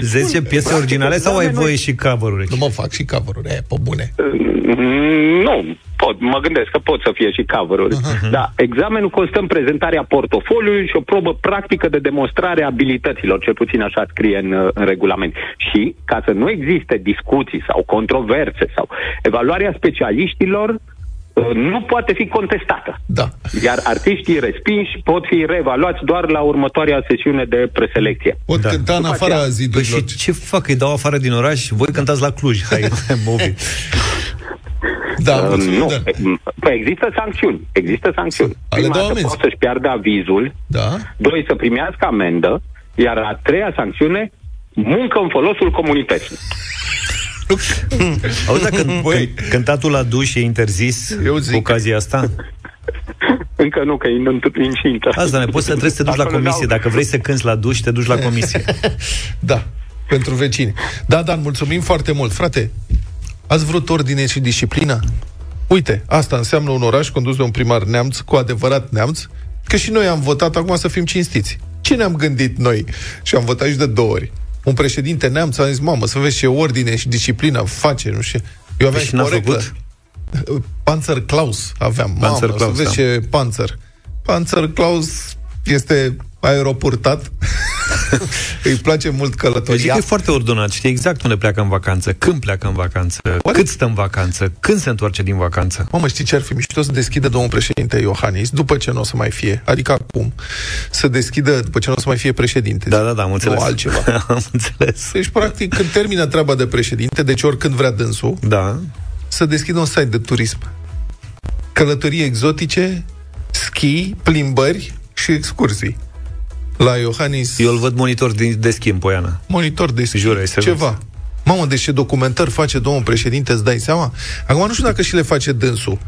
10 piese Practic, originale sau ai examenul- voie și cover-uri? Nu mă fac și cover-uri, aia, pe bune. Mm, Nu, pot, mă gândesc că pot să fie și cover-uri. Da, examenul constă în prezentarea portofoliului și o probă practică de demonstrare a abilităților, cel puțin așa scrie în, uh, în regulament. Și, ca să nu existe discuții sau controverse sau evaluarea specialiștilor, uh, nu poate fi contestată. Da. Iar artiștii respinși pot fi reevaluați doar la următoarea sesiune de preselecție. Pot Da. cânta în După afara aceea- zidurilor. Păi și ce fac? Îi dau afară din oraș? Voi cântați la Cluj. Hai, mobil. Da, Uh, mulțumim, nu, da. păi există sancțiuni. Există sancțiuni. Ale Prima dau dată amenzi. poate să-și piardă avizul, Da? doi să primească amendă, iar a treia sancțiune, muncă în folosul comunității. Auzi, dacă când, cântatul la duș e interzis Eu zic. cu ocazia asta? Încă nu, că e în incintă. Asta ne poți să trebuie să te duci la Acolo comisie. dau- Dacă vrei să cânti la duș, te duci la comisie. Da, pentru vecini. Da, Dan, mulțumim foarte mult. Frate, ați vrut ordine și disciplină? Uite, asta înseamnă un oraș condus de un primar neamț, cu adevărat neamț, că și noi am votat acum să fim cinstiți. Ce ne-am gândit noi? Și am votat și de două ori. Un președinte neamț a zis, mamă, să vezi ce ordine și disciplină face, nu știu. Eu aveam Păi și și n-a poreclă. făcut? Panzer Klaus aveam. Panzer Mamă, Klaus, să vezi da. ce Panzer. Panzer Klaus este aeroportat. Îi place mult Deci că călătoria. e foarte ordonat, știi exact unde pleacă în vacanță, când pleacă în vacanță, cât stă în vacanță, când se întoarce din vacanță. Mamă, știi ce ar fi mișto să deschidă domnul președinte Iohannis, după ce nu o să mai fie, adică acum, să deschidă după ce nu o să mai fie președinte. Da, da, da, am înțeles. Nu altceva. am înțeles. Deci, practic, când termină treaba de președinte, deci oricând vrea dânsul, Da. să deschidă un site de turism. Călătorii exotice, schi, plimbări și excursii. La Iohannis, Eu îl văd monitor de, de schimb, Poiana. monitor de schi, Jur, ai serios. ceva. Mamă, deci ce documentar face domnul președinte, îți dai seama? Acum nu știu dacă și le face dânsul,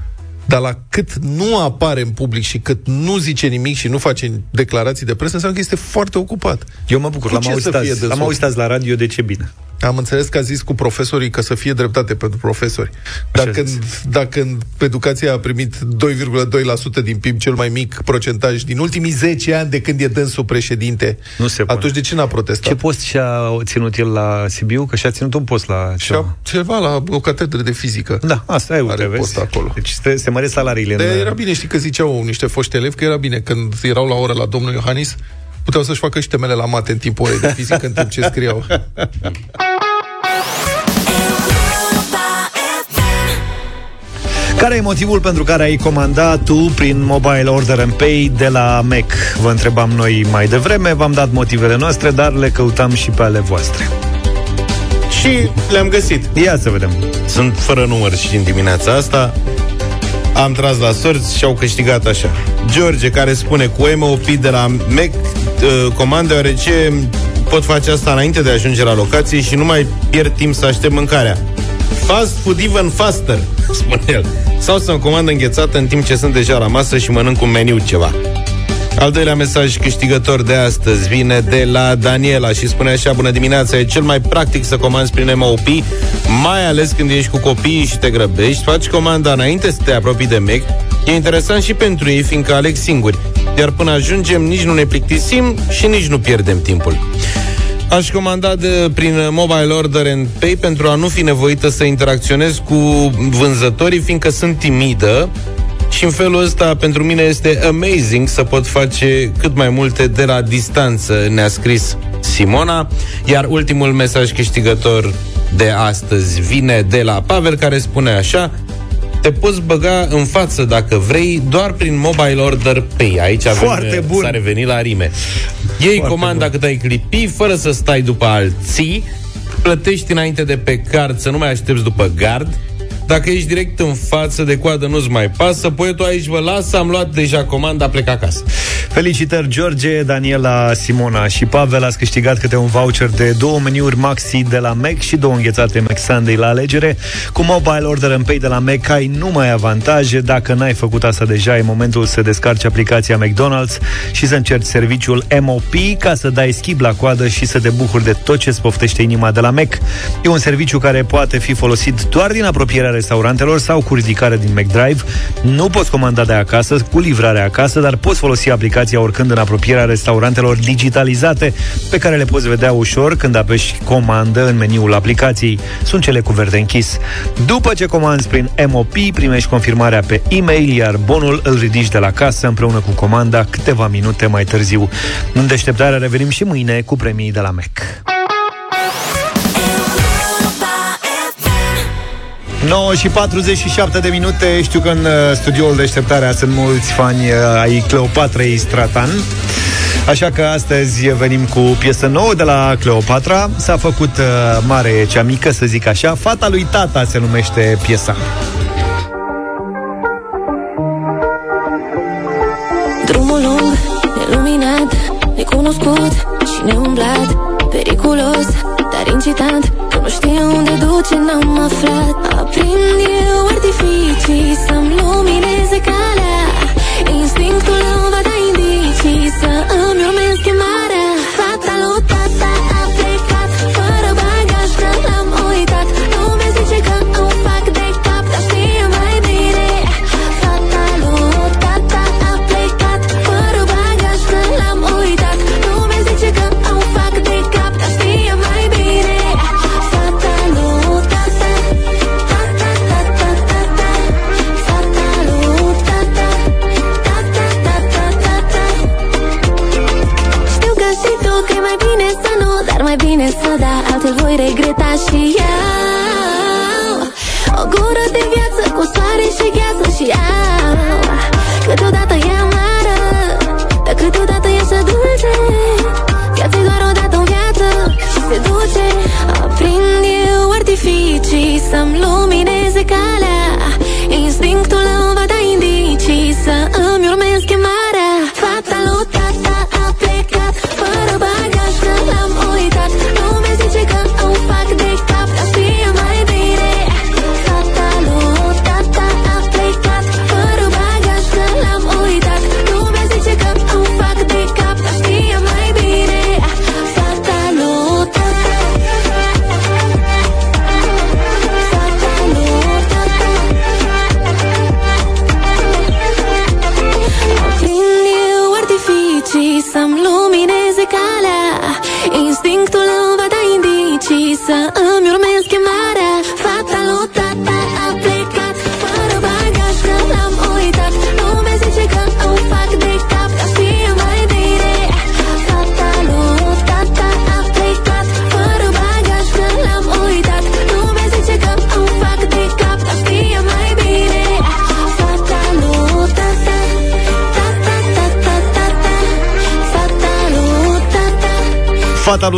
dar la cât nu apare în public și cât nu zice nimic și nu face declarații de presă, înseamnă că este foarte ocupat. Eu mă bucur, Cu l-am ce auzit, să fie azi, dânsul? l-am auzit azi la radio, de ce bine. Am înțeles că a zis cu profesorii că să fie dreptate pentru profesori. Dacă, Așa în, dacă în educația a primit 2,2% din PIB, cel mai mic procentaj din ultimii 10 ani de când e dânsul președinte, Nu se pune. atunci de ce n-a protestat? Ce post și-a ținut el la Sibiu? Că și-a ținut un post la Și ceva. a, ceva la o catedră de fizică. Da, asta e, uite, Are vezi? post acolo. Deci se, se măresc salariile. De în... era bine, știi că ziceau niște foști elevi că era bine când erau la oră la domnul Iohannis, puteau să-și facă și temele la mate în timpul orei de fizică, în timp ce scriau. Care e motivul pentru care ai comandat tu prin Mobile Order and Pay de la Mac? Vă întrebam noi mai devreme, v-am dat motivele noastre, dar le căutam și pe ale voastre. Și le-am găsit. Ia să vedem. Sunt fără număr și în dimineața asta. Am tras la sorți și au câștigat așa. George, care spune cu MOP de la Mac uh, comand deoarece pot face asta înainte de a ajunge la locație și nu mai pierd timp să aștept mâncarea. Fast food even faster, spune el. Sau să-mi comand înghețată în timp ce sunt deja la masă și mănânc un meniu ceva. Al doilea mesaj câștigător de astăzi vine de la Daniela și spune așa, bună dimineața, e cel mai practic să comanzi prin MOP, mai ales când ești cu copiii și te grăbești, faci comanda înainte să te apropii de Mac, e interesant și pentru ei, fiindcă aleg singuri, iar până ajungem nici nu ne plictisim și nici nu pierdem timpul. Aș comanda de, prin mobile order and pay pentru a nu fi nevoită să interacționez cu vânzătorii, fiindcă sunt timidă și în felul ăsta pentru mine este amazing să pot face cât mai multe de la distanță, ne-a scris Simona, iar ultimul mesaj câștigător de astăzi vine de la Pavel care spune așa te poți băga în față, dacă vrei, doar prin Mobile Order Pay. Aici avem, Foarte bun. s-a revenit la rime. Iei Foarte comanda bun. cât ai clipi, fără să stai după alții, plătești înainte de pe card, să nu mai aștepți după gard, dacă ești direct în față de coadă, nu-ți mai pasă. Poetul aici vă lasă, am luat deja comanda, plec acasă. Felicitări, George, Daniela, Simona și Pavel. Ați câștigat câte un voucher de două meniuri maxi de la Mac și două înghețate Mac Sunday la alegere. Cu Mobile Order and Pay de la Mac ai numai avantaje. Dacă n-ai făcut asta deja, e momentul să descarci aplicația McDonald's și să încerci serviciul MOP ca să dai schimb la coadă și să te bucuri de tot ce îți poftește inima de la Mac. E un serviciu care poate fi folosit doar din apropierea restaurantelor sau cu ridicare din McDrive. Nu poți comanda de acasă, cu livrare acasă, dar poți folosi aplicația oricând în apropierea restaurantelor digitalizate, pe care le poți vedea ușor când apeși comandă în meniul aplicației. Sunt cele cu verde închis. După ce comanzi prin MOP, primești confirmarea pe e-mail, iar bonul îl ridici de la casă împreună cu comanda câteva minute mai târziu. În deșteptare revenim și mâine cu premii de la Mac. 9 și 47 de minute. Știu că în uh, studioul deșteptarea Sunt mulți fani uh, ai Cleopatrei Stratan. Așa că astăzi venim cu piesă nouă de la Cleopatra. S-a făcut uh, mare cea mică, să zic așa. Fata lui tata se numește piesa. Drumul lung, neluminat, necunoscut și neumblat Periculos, dar incitant Că nu știu unde duce, n-am aflat. Aprind voi regreta și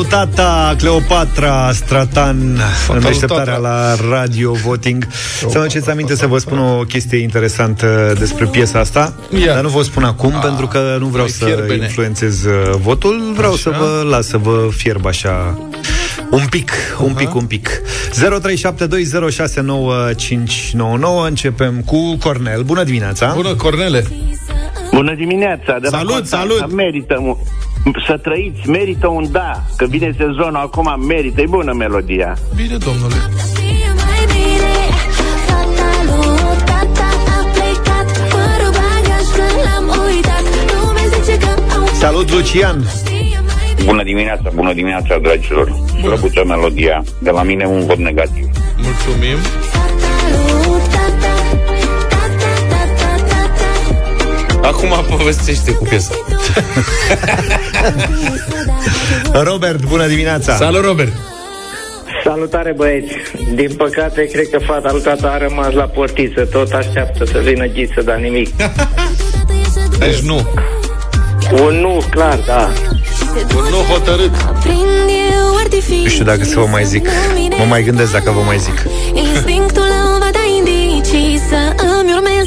tata, Cleopatra Stratan În lui deșteptarea tata. la Radio Voting Să vă aduceți aminte să vă spun o chestie interesantă despre piesa asta Ia. Dar nu vă spun acum pentru că nu vreau mai să fierbene. influențez uh, votul Vreau să vă las să vă fierb așa un pic, un pic, un pic 0372069599 Începem cu Cornel Bună dimineața Bună, Cornele! Bună dimineața! De la Salut, Constanța. salut! Merită un- să trăiți, merită un da, că vine sezonul acum, merită, e bună melodia. Bine, domnule! știe mai bine Fata lui tata a plecat Fără bagaj că l-am uitat Lumea zice că îmi Salut, Lucian Bună dimineața, bună dimineața, dragilor. Slăbuță melodia. De la mine un vot negativ. Mulțumim! Acum povestește cu piesa. Robert, bună dimineața Salut, Robert! Salutare băieți! Din păcate, cred că fata lui tata a rămas la portiță. Tot așteaptă să vină ghiță, dar nimic. Deci nu. Un nu, clar, da. Un nu hotărât. Nu știu dacă să vă mai zic. Mă mai gândesc dacă vă mai zic. Instinctul îmi va da indicii Să îmi urmez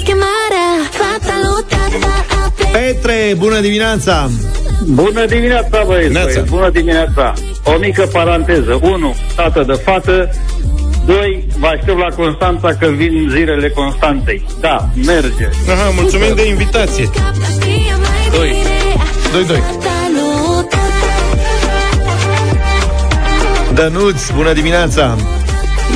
Petre, bună dimineața! Bună dimineața, băieți, Neața. băieți, bună dimineața. O mică paranteză. 1. Tată de fată. 2. Vă aștept la Constanța că vin zilele Constanței. Da, merge. Aha, mulțumim de invitație. 2. 2, 2. Dănuț, bună dimineața!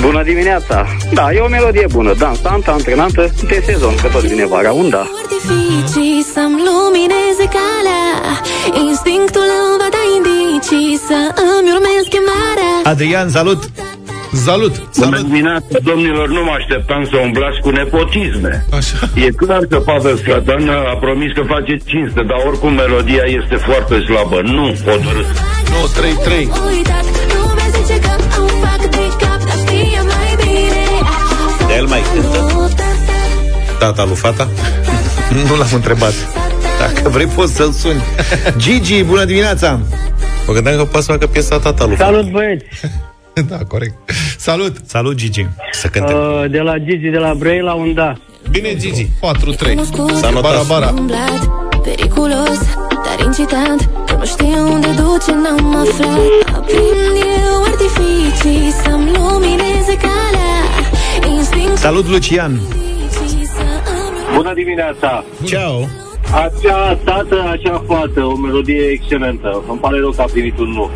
Bună dimineața! Da, e o melodie bună, dansantă, antrenantă, de sezon, că tot vine vara, unda. Artificii să-mi lumineze calea Instinctul îmi va da indicii Să îmi urmez chemarea Adrian, salut! Salut! Bună dimineața, domnilor, nu mă așteptam să umblați cu nepotisme. Așa. E clar că Pavel Stratan a promis că face cinste, dar oricum melodia este foarte slabă. Nu hotărât. Nu, 3-3. Uitat, lumea zice că îmi fac de cap Dar știe mai bine De el mai cântă? Tata lui fata? Nu l-am întrebat. Dacă vrei, poți să-l suni. Gigi, bună dimineața! Mă gândeam că poate să facă piesa tata lui fata. Salut, băieți! Da, corect. Salut! Salut, Gigi! Să cânte. Uh, de la Gigi de la Brei la un da. Bine, Gigi. 4-3. S-a notat. Bara, bara. Umblat, periculos, dar incitant Că nu știu unde duce, n-am aflat Aprind eu artificii Să-mi lumineze calea Instinct Salut, Lucian! Bună dimineața! Ciao! Acea tată, acea fată, o melodie excelentă. Îmi pare rău că a primit un nu.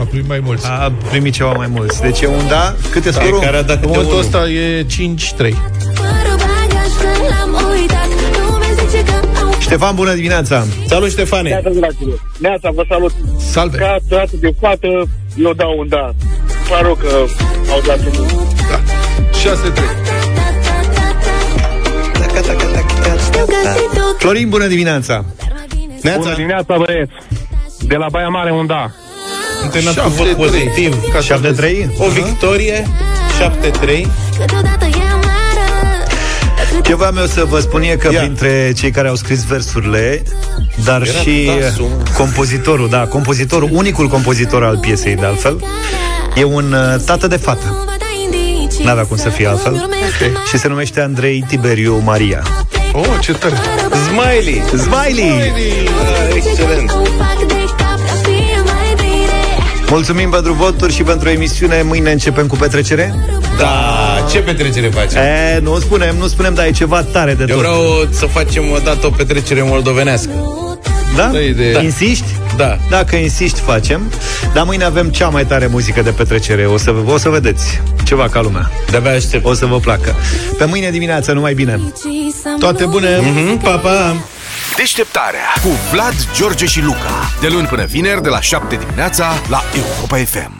A primit mai mulți. A primit ceva mai mulți. Deci e un da? Câte scorul? Care a dat În câte momentul unul. ăsta e 5-3. Fără bagaj că l-am uitat Lumea zice că am Ștefan, bună dimineața! Salut, Ștefane! Neața, dragilor. Neața, vă salut. Salve. Ca tată de fată, eu dau un da. Îmi pare rău că au dat un nu. Da. 6-3. Florin, bună dimineața! Bună dimineața, băieți. De la Baia Mare, un da. Antrenat cu vot pozitiv. Ca să 7 3 O victorie, 7-3. Câteodată e amară Ce voiam eu să vă spun e că Ia. printre cei care au scris versurile, dar Era și Tasu, mă. compozitorul, da, compozitorul, unicul compozitor al piesei, de altfel, e un uh, tată de fată. va da indicii N-avea cum să fie altfel. Okay. Și se numește Andrei Tiberiu Maria. Oh, ce tare. Smiley! Smiley! Ah, excelent! Îmi fac de cap Dar știe mai bine Mulțumim pentru voturi și pentru emisiune. Mâine începem cu petrecere. Da, ce petrecere facem? E, nu spunem, nu spunem, dar e ceva tare de Eu tot. vreau să facem o dată o petrecere moldovenească. Da? Da, idee. da? Insiști? Da. Dacă insiști, facem. Dar mâine avem cea mai tare muzică de petrecere. O să, o să vedeți. Ceva ca lumea. De-abia aștept. O să vă placă. Pe mâine dimineață, numai bine. Toate bune. Mhm, pa, pa! Deșteptarea cu Vlad, George și Luca. De luni până vineri, de la 7 dimineața, la Europa FM.